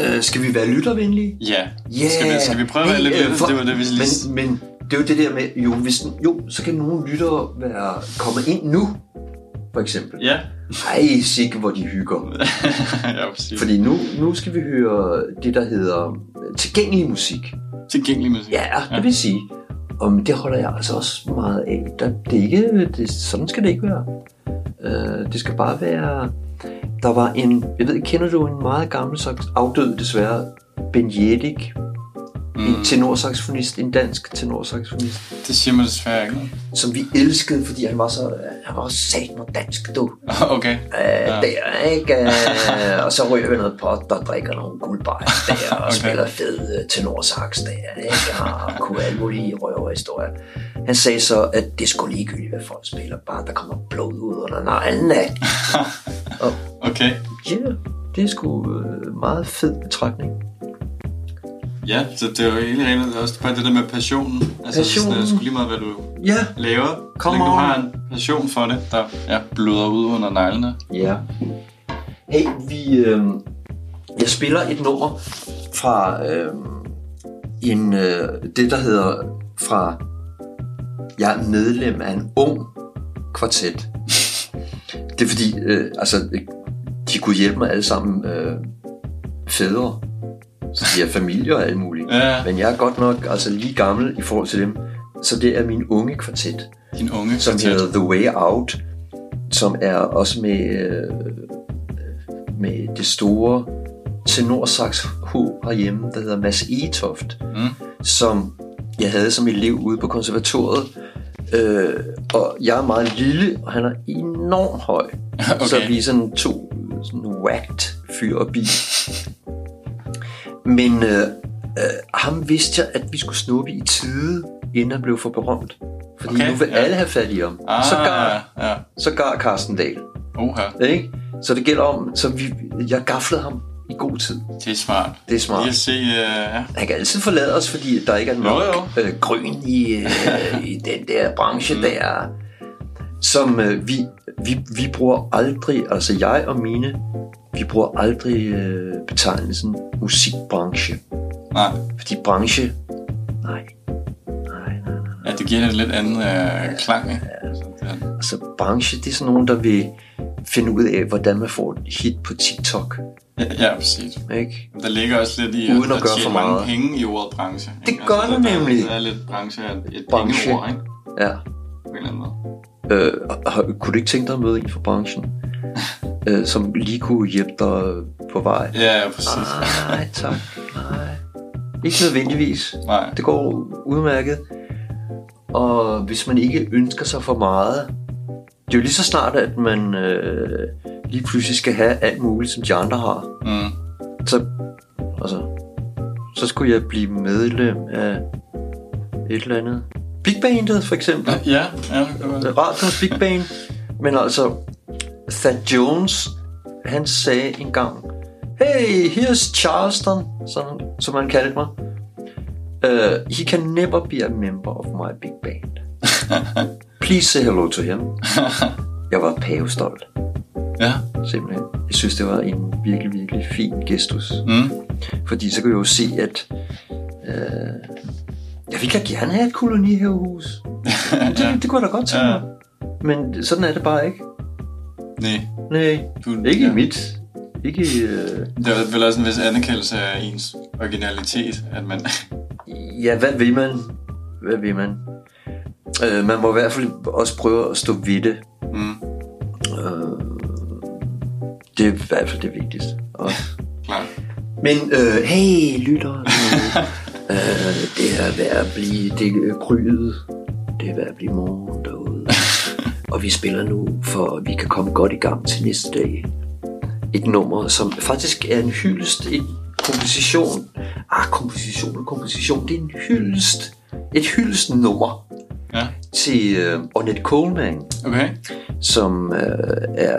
øh, skal vi være lyttervenlige? Ja. Yeah. Skal, vi, skal vi prøve at være lidt øh, for- Det var det, vi lige... men, men det er jo det der med, jo, hvis, jo så kan nogle lyttere være kommet ind nu, for eksempel. Ja. Ej, sikke hvor de hygger. ja, præcis. Fordi nu, nu skal vi høre det, der hedder tilgængelig musik. Tilgængelig musik. Ja, det vil sige. Og det holder jeg altså også meget af. Der, det ikke, det, sådan skal det ikke være. Uh, det skal bare være... Der var en... Jeg ved, kender du en meget gammel slags afdød desværre? Ben. Mm. En tenorsaxofonist, en dansk tenorsaxofonist, Det siger man desværre ikke. som vi elskede, fordi han var så... Han var sat og dansk, du. Okay. Uh, ja. Der, ikke? Uh, og så ryger vi noget pot og drikker nogle guldbajer der, og Okay. spiller fed uh, tenorsax der, ikke? Og kunne alle mulige røverhistorier. Han sagde så, at det skulle ligegyldigt, hvad folk spiller, bare der kommer blod ud under neglene. Okay. Ja, yeah, det er sgu uh, meget fed betragtning. Ja, så det er jo egentlig rent, det er også bare det der med passionen. Altså, Passionen. Sådan, det er sgu lige meget, hvad du Ja, laver. Længe du har en passion for det, der ja, bløder ud under neglene. Ja. Hey, vi, øh, jeg spiller et nummer fra øh, en, øh, det, der hedder fra, jeg er medlem af en ung kvartet. Det er fordi, øh, altså, de kunne hjælpe mig alle sammen øh, fædre. Så de er familier og alt muligt. Ja. Men jeg er godt nok altså lige gammel i forhold til dem. Så det er min unge kvartet Din unge som kvartet. hedder The Way Out, som er også med, øh, med det store tenorsax herhjemme, der hedder Mads Etoft, Mm. som jeg havde som elev ude på konservatoriet. Øh, og jeg er meget lille, og han er enormt høj. Okay. Så vi er sådan to sådan whacked fyr og bi. Men øh, øh, ham vidste jeg, at vi skulle snuppe i tide, inden han blev for berømt. Fordi Okay, nu vil ja. alle have fat i ham. Ah, Så gar, ja. så gar Carsten Dahl. Oha, Ikke? Så det gælder om, så vi, jeg gaflede ham i god tid. det er smart. Det er smart. Lige at se, uh, ja. Han kan altid forlade os, fordi der ikke er nok Jo, Øh, grøn i, øh, i den der branche mm. der. Som øh, vi, vi, vi bruger aldrig, altså jeg og mine vi bruger aldrig øh, betegnelsen musikbranche. Nej. Fordi branche, nej, nej, nej, nej. Ja, det giver det lidt anden øh, klang, ikke? Altså, det er, Altså branche, det er sådan nogen, der vil finde ud af, hvordan man får et hit på TikTok. ja, ja, præcis. Ikke? Der ligger også lidt i, Uden at der gøre for mange meget. penge i ordet branche. Det ikke? gør Altså, der der, nemlig. Der er lidt branche et Branche. pengeord, ikke? Ja. På en eller anden måde. Øh, kunne du ikke tænke dig at møde en fra branchen, øh, som lige kunne hjælpe dig på vej? Ja, ja, præcis. Nej, tak. Nej. Ikke nødvendigvis. Nej. Det går udmærket. Og hvis man ikke ønsker sig for meget, det er jo lige så snart, at man øh, lige pludselig skal have alt muligt, som de andre har. Mm. Så, altså, så skulle jeg blive medlem af et eller andet. Big Bandet for eksempel. Ja, ja, være. Radios Big Band. Men altså, Thad Jones, han sagde engang, Hey, here's Charleston, som, som han kaldte mig. Uh, he can never be a member of my big band. Please say hello to him. Jeg var pavestolt, Ja. simpelthen. Jeg synes, det var en virkelig, virkelig fin gestus. Mm. Fordi så kan jeg jo se, at øh, jeg vil da gerne have et kolonihavehus. Det, det, det kunne jeg da godt tænke Ja. mig. Men sådan er det bare ikke. Nej. Nej, Du, ikke ja. i mit. Ikke øh, Det er vel også en vis anerkendelse af ens originalitet, at man... Ja, hvad vil man? Hvad vil man? Øh, man må i hvert fald også prøve at stå ved det. Mm. Øh, det er i hvert fald det vigtigste. Og, Klar. men øh, hey, lytter. øh, det er ved at blive det er. Det er ved at blive morgen derude. Og vi spiller nu, for vi kan komme godt i gang til næste dag. Et nummer, som faktisk er en hyldest, en komposition. Ah, komposition og komposition. Det er en hyldest. Et hyldest nummer Ja. til øh, Ornette Coleman Okay. som øh, er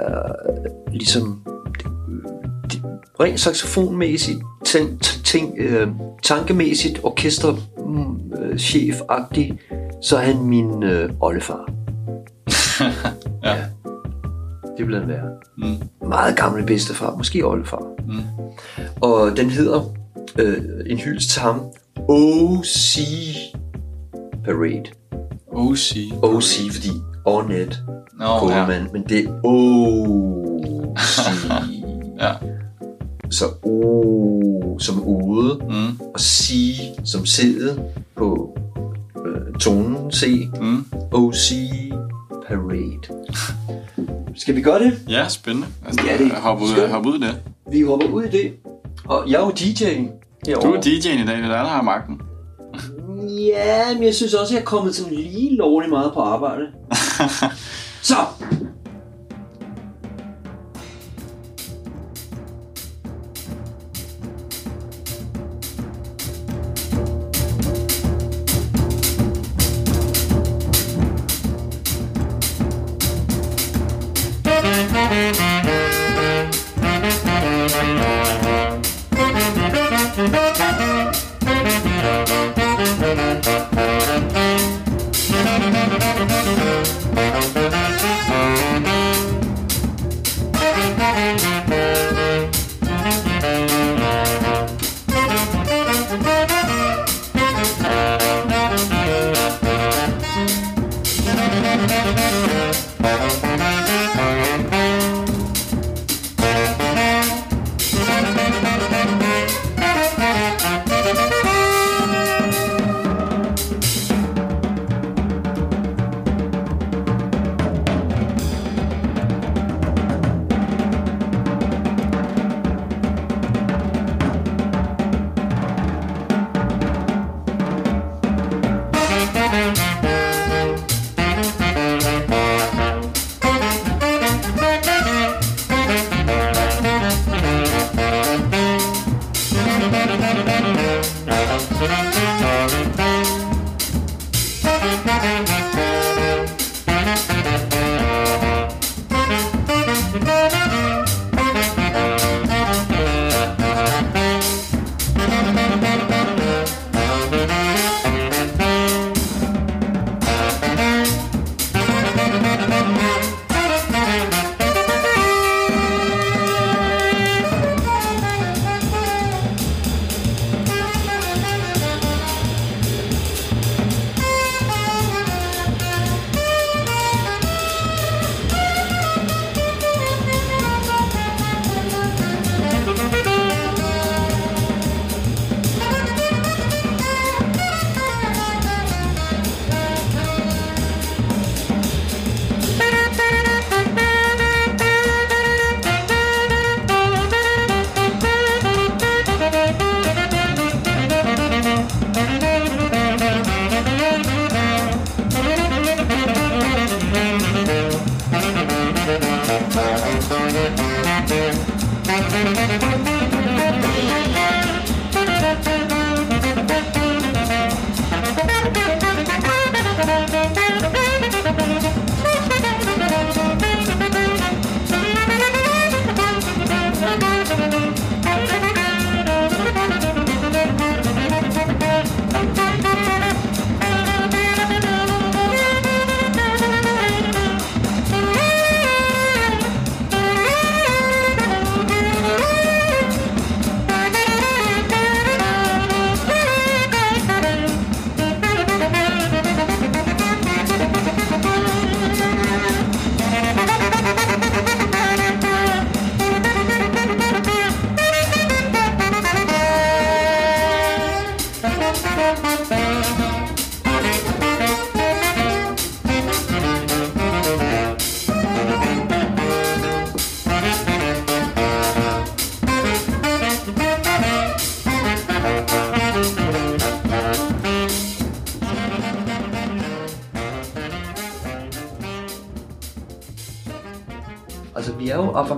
ligesom rent saxofonmæssigt, ten, ting, øh, tankemæssigt, orkesterchef-agtig, så er han min øh, oldefar. Ja. Det vil han være. Mm. Meget gamle bedstefar, måske oldefar. Mm. Og den hedder øh, en hyldest til ham, O.C. Parade. OC. O.C. fordi Ornette Nå, Coleman, ja. men det er O.C. Ja. Så O som ode, Mm. og C som sæde på øh, tonen C. Mm. O.C. Parade. Skal vi gøre det? Ja, spændende. Altså, Ja, det er hop ud, hop ud i det. Vi hopper ud i det. Og jeg er jo DJ herovre. Du er DJ'en i dag, det er dig, der har magten. Ja, men jeg synes også, at jeg er kommet sådan lige lovligt meget på arbejde. Så,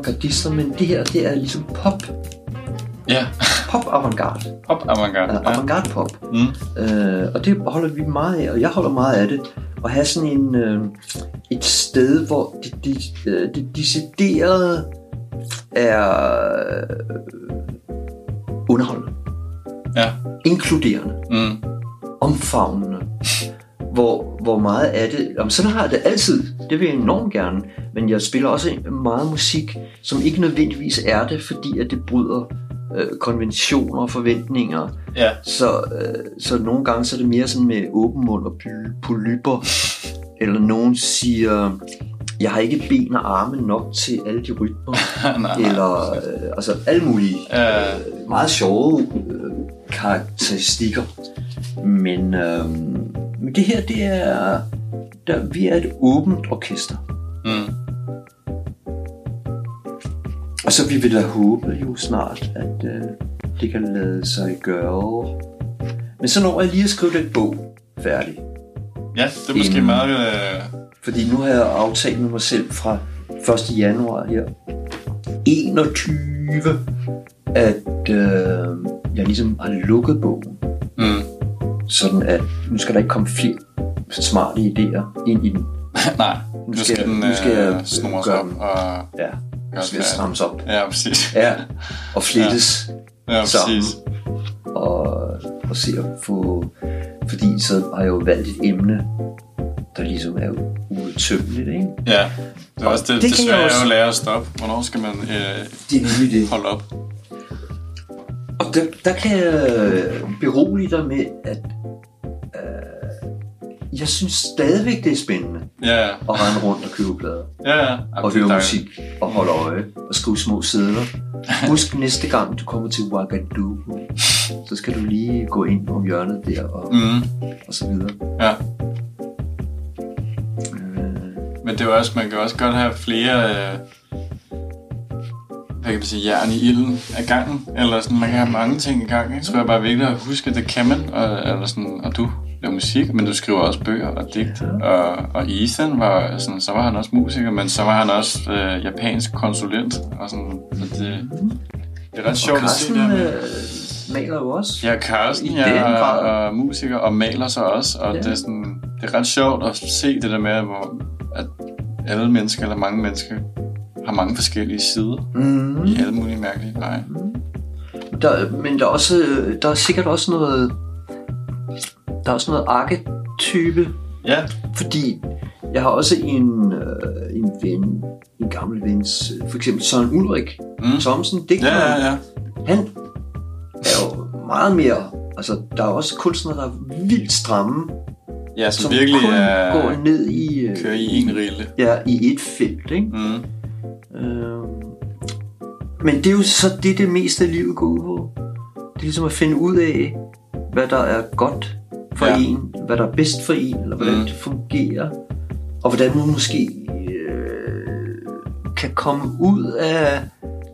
avantgardister, men det her, det er ligesom pop. Ja, Pop-avantgarde. hop avantgarde. Ja. Ja. Avantgarde pop. Mm. Øh, og det holder vi meget af, og jeg holder meget af det. At have sådan en, øh, et sted, hvor det, det, øh, det deciderede er øh, underholdende, Ja. inkluderende, Mm. omfavnende. Hvor, hvor meget af det... Jamen, sådan har jeg det altid. Det vil jeg enormt gerne. Men jeg spiller også meget musik, som ikke nødvendigvis er det, fordi at det bryder øh, konventioner og forventninger. Ja. Så, øh, så nogle gange så er det mere sådan med åben mund og polypper. Eller nogen siger, jeg har ikke ben og arme nok til alle de rytmer. nej. Eller øh, altså alle mulige øh, meget sjove øh, karakteristikker. Men, øh, men det her, det er... Der, vi er et åbent orkester. Mm. Og så vi vil da håbe jo snart, at øh, det kan lade sig gøre. Men så når jeg lige at skrive den bog færdig. Ja, det er måske Inden- meget... Øh, Fordi nu har jeg aftalt med mig selv fra 1. januar her, 21, at øh, jeg ligesom har lukket bogen. mm. Sådan at nu skal der ikke komme flere smarte idéer ind i den. Nej, nu skal skal jeg- den nu skal jeg øh, snores gøre op og Ja, nu skal strammes op. Ja, præcis. Ja, og flettes Ja, ja, præcis. sammen. Og, og se at få... Fordi så har jeg jo valgt et emne, der ligesom er udtømmeligt, ikke? Ja, det er også det, det svære jeg er også- jo lære at stoppe. Hvornår skal man øh, Det er nemlig det. holde op? Og der, der kan jeg berolige dig med, at øh, jeg synes stadigvæk, det er spændende Ja, ja. at rende rundt og købe plader. Ja, ja. og høre musik og holde øje og skrive små sædler. Husk næste gang du kommer til Ouagadougou, så skal du lige gå ind om hjørnet der og, Mm, og så videre. ja. Øh, Men det er også, man kan også godt have flere, øh, hvad kan man sige, jern i ilden af gangen. Eller sådan, man kan have mange ting i gang. Ikke? Så tror jeg bare vigtigt at huske, det kan man. Og, eller sådan, og du laver musik, men du skriver også bøger og digt. Og, og Ethan var sådan, så var han også musiker, men så var han også øh, japansk konsulent. Og sådan, så det, det er ret og sjovt at se det med. øh, maler jo også. Ja, Carsten, ja, grad. og musiker, og maler så også, og Ja. ja. det, er sådan, det er ret sjovt at se det der med, hvor, at alle mennesker, eller mange mennesker, har mange forskellige sider Mm. i alle mulige mærkelige veje. Der, men der er, også, der er sikkert også noget, der er også noget arketype, Ja, fordi jeg har også en, øh, en ven, en gammel ven, for eksempel Søren Ulrik Mm. Thomsen, digter. ja, ja, ja. Han er jo meget mere, altså der er også kunstnere, der er vildt stramme, Ja, som, som virkelig kun er, går ned i, øh, kører i en rille. ja, i et felt, ikke? Mm. Øh, men det er jo så det, det meste af livet går ud på. Det er ligesom at finde ud af, hvad der er godt for ja. En, hvad der er bedst for en, eller hvordan mm. Det fungerer, og hvordan man måske øh, kan komme ud af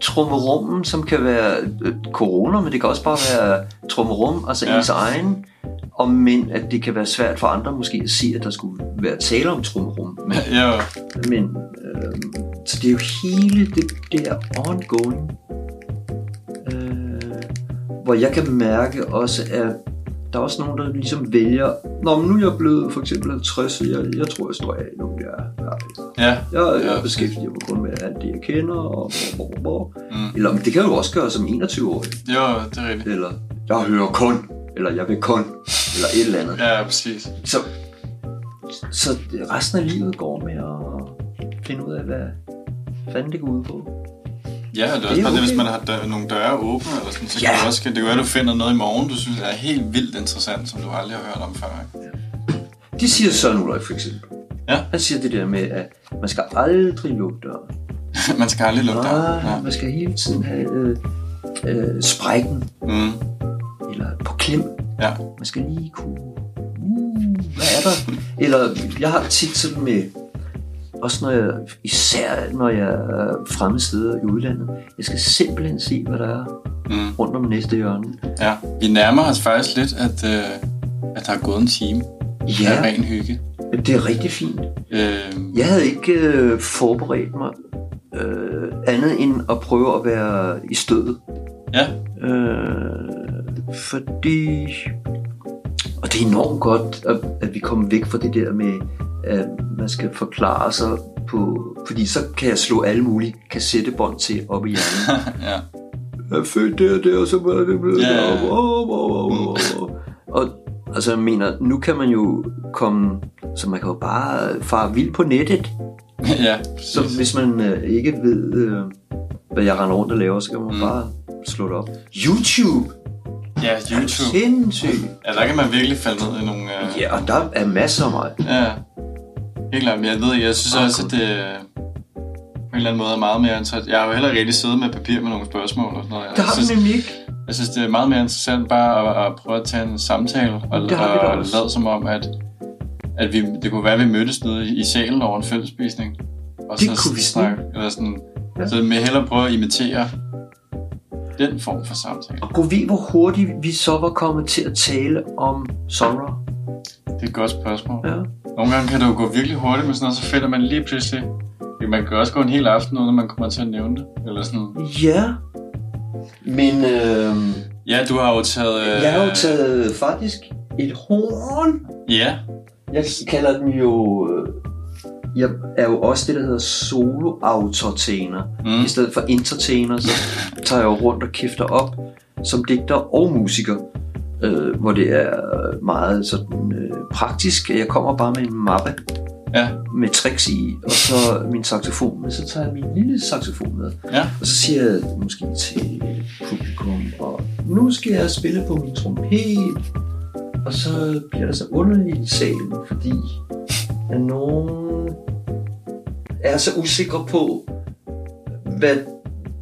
trummerummen, som kan være øh, corona, men det kan også bare være trummerum, altså ja. Ens egen, og men at det kan være svært for andre måske at se, at der skulle være tale om trummerum. Men Ja, men øh, så det er jo hele det, det er ongoing. hvor jeg kan mærke også, at der er også nogen, der ligesom vælger, Nå, men nu er jeg blevet for eksempel 50, så jeg, jeg tror, jeg står af nu. Jeg, jeg, Ja, jeg, Ja, jeg beskæftiger mig kun med alt det, jeg kender. Og, og, og, og. Mm. Eller det kan jo også gøre som 21-årig. jo, det er rigtigt. Eller jeg hører kun. Eller jeg vil kun. Eller et eller andet. Ja, præcis. Så, så resten af livet går med at finde ud af, hvad fanden det går ud på. Ja, det er også Det er bare det, hvis man har dør, nogle døre åbne, eller sådan, så Ja. kan det også, det kan være, at du finder noget i morgen, du synes er helt vildt interessant, som du aldrig har hørt om før. Ikke? De siger Søren Ulrik for eksempel. Ja. Han siger det der med, at man skal aldrig lukke døren. man skal aldrig lukke døren. Ja. man skal hele tiden have øh, øh, sprækken, Mm. eller på klem. Ja. Man skal lige kunne... Uh, hvad er der? Eller jeg har tit sådan med... Også når jeg, især når jeg er fremme steder i udlandet. Jeg skal simpelthen se, hvad der er Mm. rundt om næste hjørne. ja. Vi nærmer os faktisk lidt, at, øh, at der er gået en time af Ja, ren hygge. det er rigtig fint. Øh, Jeg havde ikke øh, forberedt mig øh, andet end at prøve at være i stødet. ja, Øh, fordi... Og det er enormt godt, at, at vi kommer væk fra det der med, at man skal forklare sig på... Fordi så kan jeg slå alle mulige kassettebånd til op i hjernen. ja. jeg er født der og der, og så var det blevet Ja, der. Og altså, jeg mener, nu kan man jo komme... Så man kan jo bare fare vild på nettet. ja, Så hvis man øh, ikke ved, øh, hvad jeg render rundt og laver, så kan man mm. bare slå det op. YouTube! Ja, YouTube. Sindssygt! Ja, der kan man virkelig falde ned i nogle... Øh, Ja, og der er masser af mig. Ja, helt klart. Men jeg ved, jeg synes Ah, også, at det øh, på en eller anden måde er meget mere interessant. Jeg har jo heller ikke rigtig siddet med papir med nogle spørgsmål og sådan noget. Jeg har synes, nemlig ikke. jeg synes, det er meget mere interessant bare at, at prøve at tage en samtale og, og lade som om, at, at vi, det kunne være, at vi mødtes nede i, salen over en fællesspisning. Og Det kunne vi snakke, eller sådan. Ja. Så med hellere prøve at imitere den form for samtale. Og kunne vi, hvor hurtigt vi så var kommet til at tale om Sonra? Det er et godt spørgsmål. Ja. Nogle gange kan det jo gå virkelig hurtigt med sådan noget, så finder man lige pludselig... Man kan også gå en hel aften, uden at man kommer til at nævne det. Eller sådan. Ja. Men øh, Ja, du har jo taget... Øh... jeg har jo taget faktisk et horn. Ja, Jeg kalder den jo... Jeg er jo også det, der hedder solo-autortainer. Mm. I stedet for entertainer, så tager jeg jo rundt og kæfter op som digter og musiker. Øh, hvor det er meget sådan øh, praktisk. Jeg kommer bare med en mappe ja, med tricks i, og så min saxofon. Men så tager jeg min lille saxofon med. ja. Og så siger jeg måske til publikum, og nu skal jeg spille på min trompet. Og så bliver det så underligt i salen, fordi at nogen er så usikre på, hvad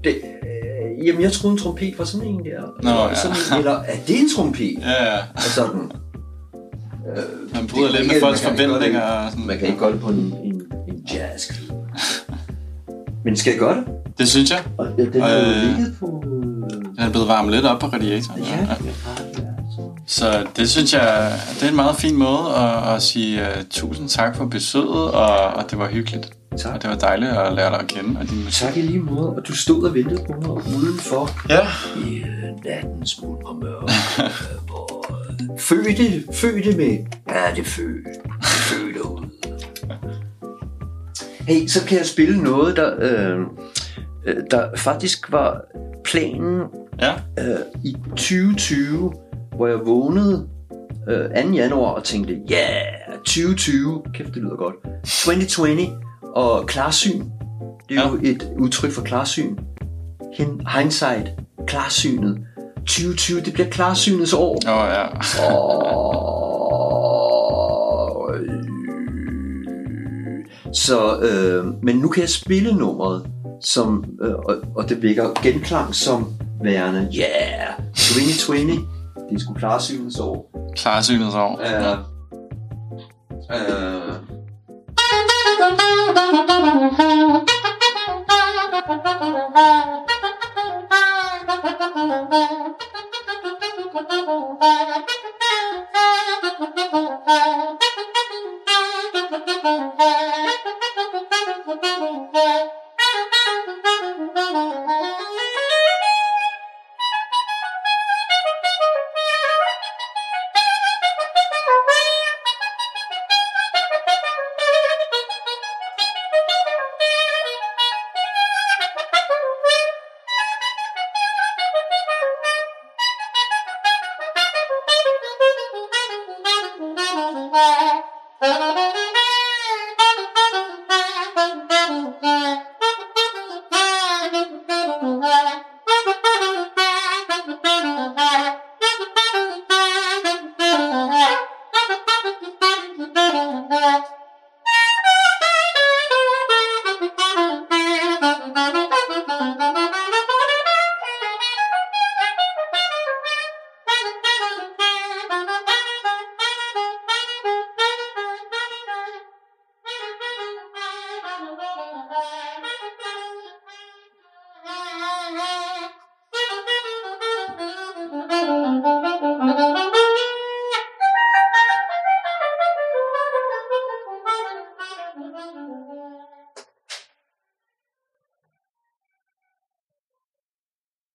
det... øh, Jamen, jeg troede en trompet var sådan en der. Nå, ja. sådan en, eller er det en trompet? Ja, ja. Og sådan. Øh, Man bryder lidt med folks forventninger. Og sådan. Man kan ikke gøre det på en, en, en jazzklub. Men skal jeg gøre det? Det synes jeg. Og ja, den jo Øh. ligget på... Den er blevet varmet lidt op på radiatoren. Ja, ja. Så det synes jeg, det er en meget fin måde at, at sige uh, tusind tak for besøget, og, og det var hyggeligt. Tak. Og det var dejligt at lære dig at kende. Og din musik. Tak i lige måde, og du stod og ventede på mig udenfor Ja. i øh, nattens mulm og mørke. øh, hvor fødte, fødte med, ja det født, fødte ud. Hey, så kan jeg spille noget, der, øh, der faktisk var planen Ja. øh, i 2020, hvor jeg vågnede øh, 2. januar og tænkte, ja, yeah, 2020, kæft det lyder godt. 2020 og klarsyn, det er Ja. jo et udtryk for klarsyn. Hin- Hindsight, klarsynet. 2020, det bliver klarsynets år. Åh, oh, ja. Og, øh, så, øh, men nu kan jeg spille nummeret, som, øh, og, og det vækker genklang som værende, yeah, 2020, det skulle klare syvende sår. Klare syvende sår. Ja. Øh. Thank.